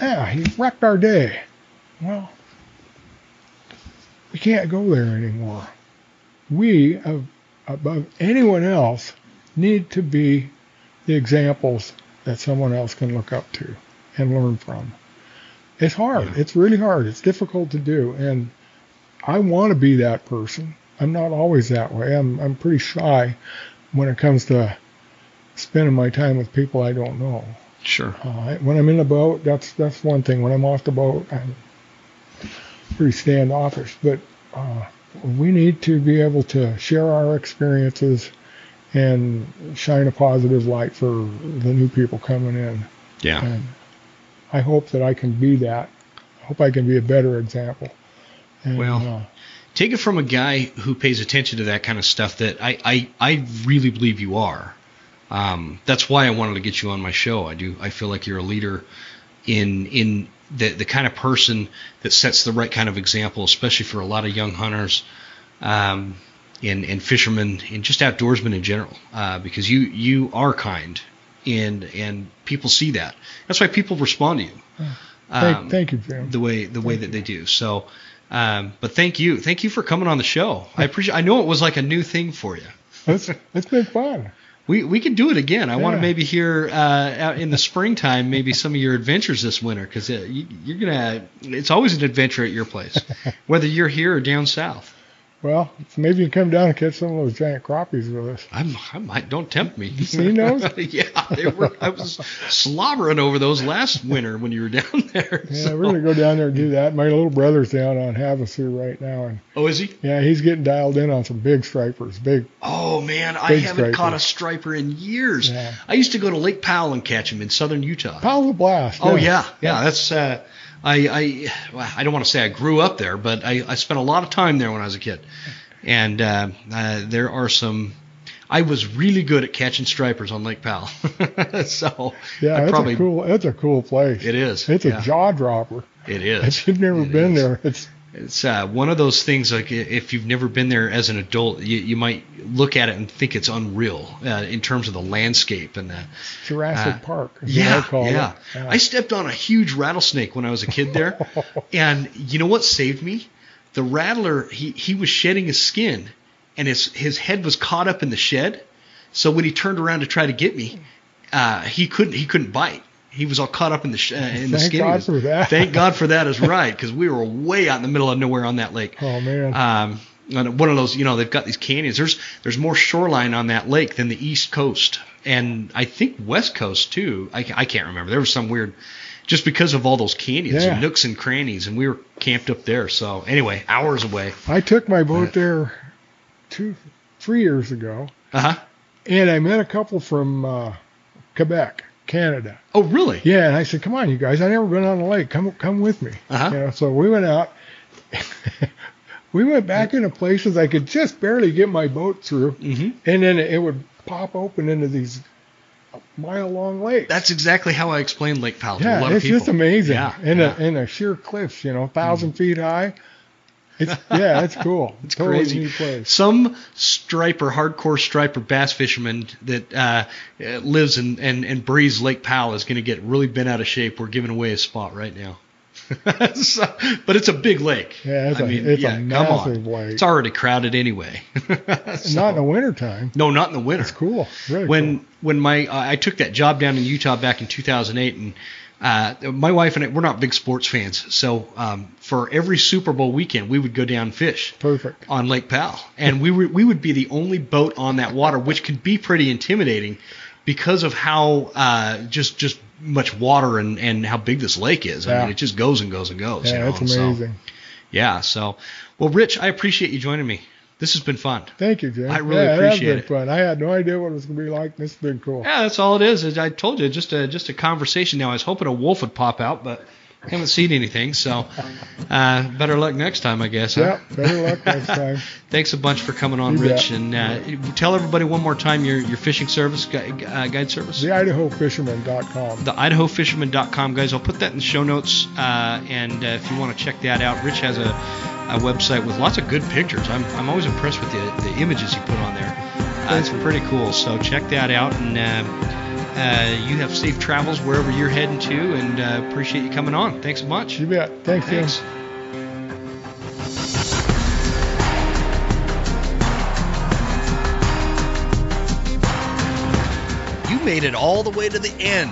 yeah, he wrecked our day. Well, we can't go there anymore. We, above anyone else, need to be the examples that someone else can look up to and learn from. It's hard. It's really hard. It's difficult to do. And I want to be that person. I'm not always that way. I'm, I'm pretty shy when it comes to spending my time with people I don't know. Sure. Uh, when I'm in the boat, that's that's one thing. When I'm off the boat, I'm pretty standoffish. But uh, we need to be able to share our experiences and shine a positive light for the new people coming in. Yeah. And I hope that I can be that. I hope I can be a better example. And, well, uh, take it from a guy who pays attention to that kind of stuff that I, I, I really believe you are. Um, that's why I wanted to get you on my show. I do. I feel like you're a leader in in the the kind of person that sets the right kind of example, especially for a lot of young hunters, um, and and fishermen and just outdoorsmen in general. Uh, because you you are kind, and and people see that. That's why people respond to you. thank, Um, thank you, Jim. the way the way Thank that they do. So, um, but thank you, thank you for coming on the show. I appreciate. I know it was like a new thing for you. It's, it's been fun. We we can do it again. I want to maybe hear uh, out in the springtime maybe some of your adventures this winter because uh, you, you're gonna. It's always an adventure at your place, whether you're here or down south. Well, maybe you can come down and catch some of those giant crappies with us. I'm, I might don't tempt me. You seen those? yeah, they were. I was slobbering over those last winter when you were down there. Yeah, so- we're gonna go down there and do that. My little brother's down on Havasu right now, and Oh, is he? yeah, he's getting dialed in on some big stripers. Big, Oh man, I haven't striper. caught a striper in years. Yeah. I used to go to Lake Powell and catch them in southern Utah. Powell's a blast. Oh yeah, yeah. That's uh, I I well, I don't want to say I grew up there, but I, I spent a lot of time there when I was a kid, and uh, uh, there are some. I was really good at catching stripers on Lake Powell, so yeah, it's probably a cool. It's a cool place. it is. It's yeah, a jaw dropper. It is. If you've never It been is. there, it's It's uh, one of those things like if you've never been there as an adult, you, you might look at it and think it's unreal uh, in terms of the landscape and the Jurassic Uh, Park. Yeah, yeah. Yeah. I stepped on a huge rattlesnake when I was a kid there, and you know what saved me? The rattler. He he was shedding his skin, and his his head was caught up in the shed. So when he turned around to try to get me, uh, he couldn't he couldn't bite. He was all caught up in the sh- uh, in the Thank skin. God for that. Thank God for that is right, because we were way out in the middle of nowhere on that lake. oh man. Um, on one of those, you know, they've got these canyons. There's there's more shoreline on that lake than the east coast, and I think west coast too. I, I can't remember. There was some weird, just because of all those canyons Yeah. and nooks and crannies, and we were camped up there. So anyway, hours away. I took my boat there two, three years ago, Uh huh. and I met a couple from uh, Quebec, Canada. Oh really? Yeah, and I said, "Come on, you guys! I never been on the lake. Come, come with me." Uh-huh. You know, so we went out. we went back into places I could just barely get my boat through, hmm and then it would pop open into these mile-long lakes. That's exactly how I explained Lake Powell a yeah, it's just amazing. Yeah. and yeah. A and a sheer cliffs, you know, 1000 feet high. It's yeah, that's cool. It's totally crazy. Some striper, hardcore striper bass fisherman that uh, lives and, and, and breathes Lake Powell is going to get really bent out of shape. We're giving away a spot right now. So- but it's a big lake. Yeah, it's I a- mean, it's a yeah, come massive on. lake. It's already crowded anyway. So- Not in the wintertime. no, not in the winter It's cool. Really when cool. when my uh, I took that job down in Utah back in 2008, and uh, my wife and I we're not big sports fans, so um, for every Super Bowl weekend we would go down fish Perfect. on Lake Powell, and we were we would be the only boat on that water, which can be pretty intimidating because of how uh, just just much water and and how big this lake is. I Yeah. mean, it just goes and goes and goes. you Yeah, know, it's and so- amazing. yeah. So, well, Rich, I appreciate you joining me. This has been fun. Thank you, Jim. I really yeah, appreciate it. has been Fun. I had no idea what it was gonna be like. This has been cool. Yeah, that's all it is. I told you, just a just a conversation. Now I was hoping a wolf would pop out, but haven't seen anything. So uh, better luck next time, I guess. Yeah, huh? better luck next time. Thanks a bunch for coming on, you Rich. Bet. And uh, tell everybody one more time your, your fishing service, guide, uh, guide service. The IdahoFisherman.com. The IdahoFisherman.com, guys. I'll put that in the show notes. Uh, and uh, if you want to check that out, Rich has a, a website with lots of good pictures. I'm, I'm always impressed with the, the images he put on there. Uh, it's pretty cool. So check that out. And uh, you have safe travels wherever you're heading to, and uh, appreciate you coming on. Thanks so much. You bet. Thanks, Thanks. You made it all the way to the end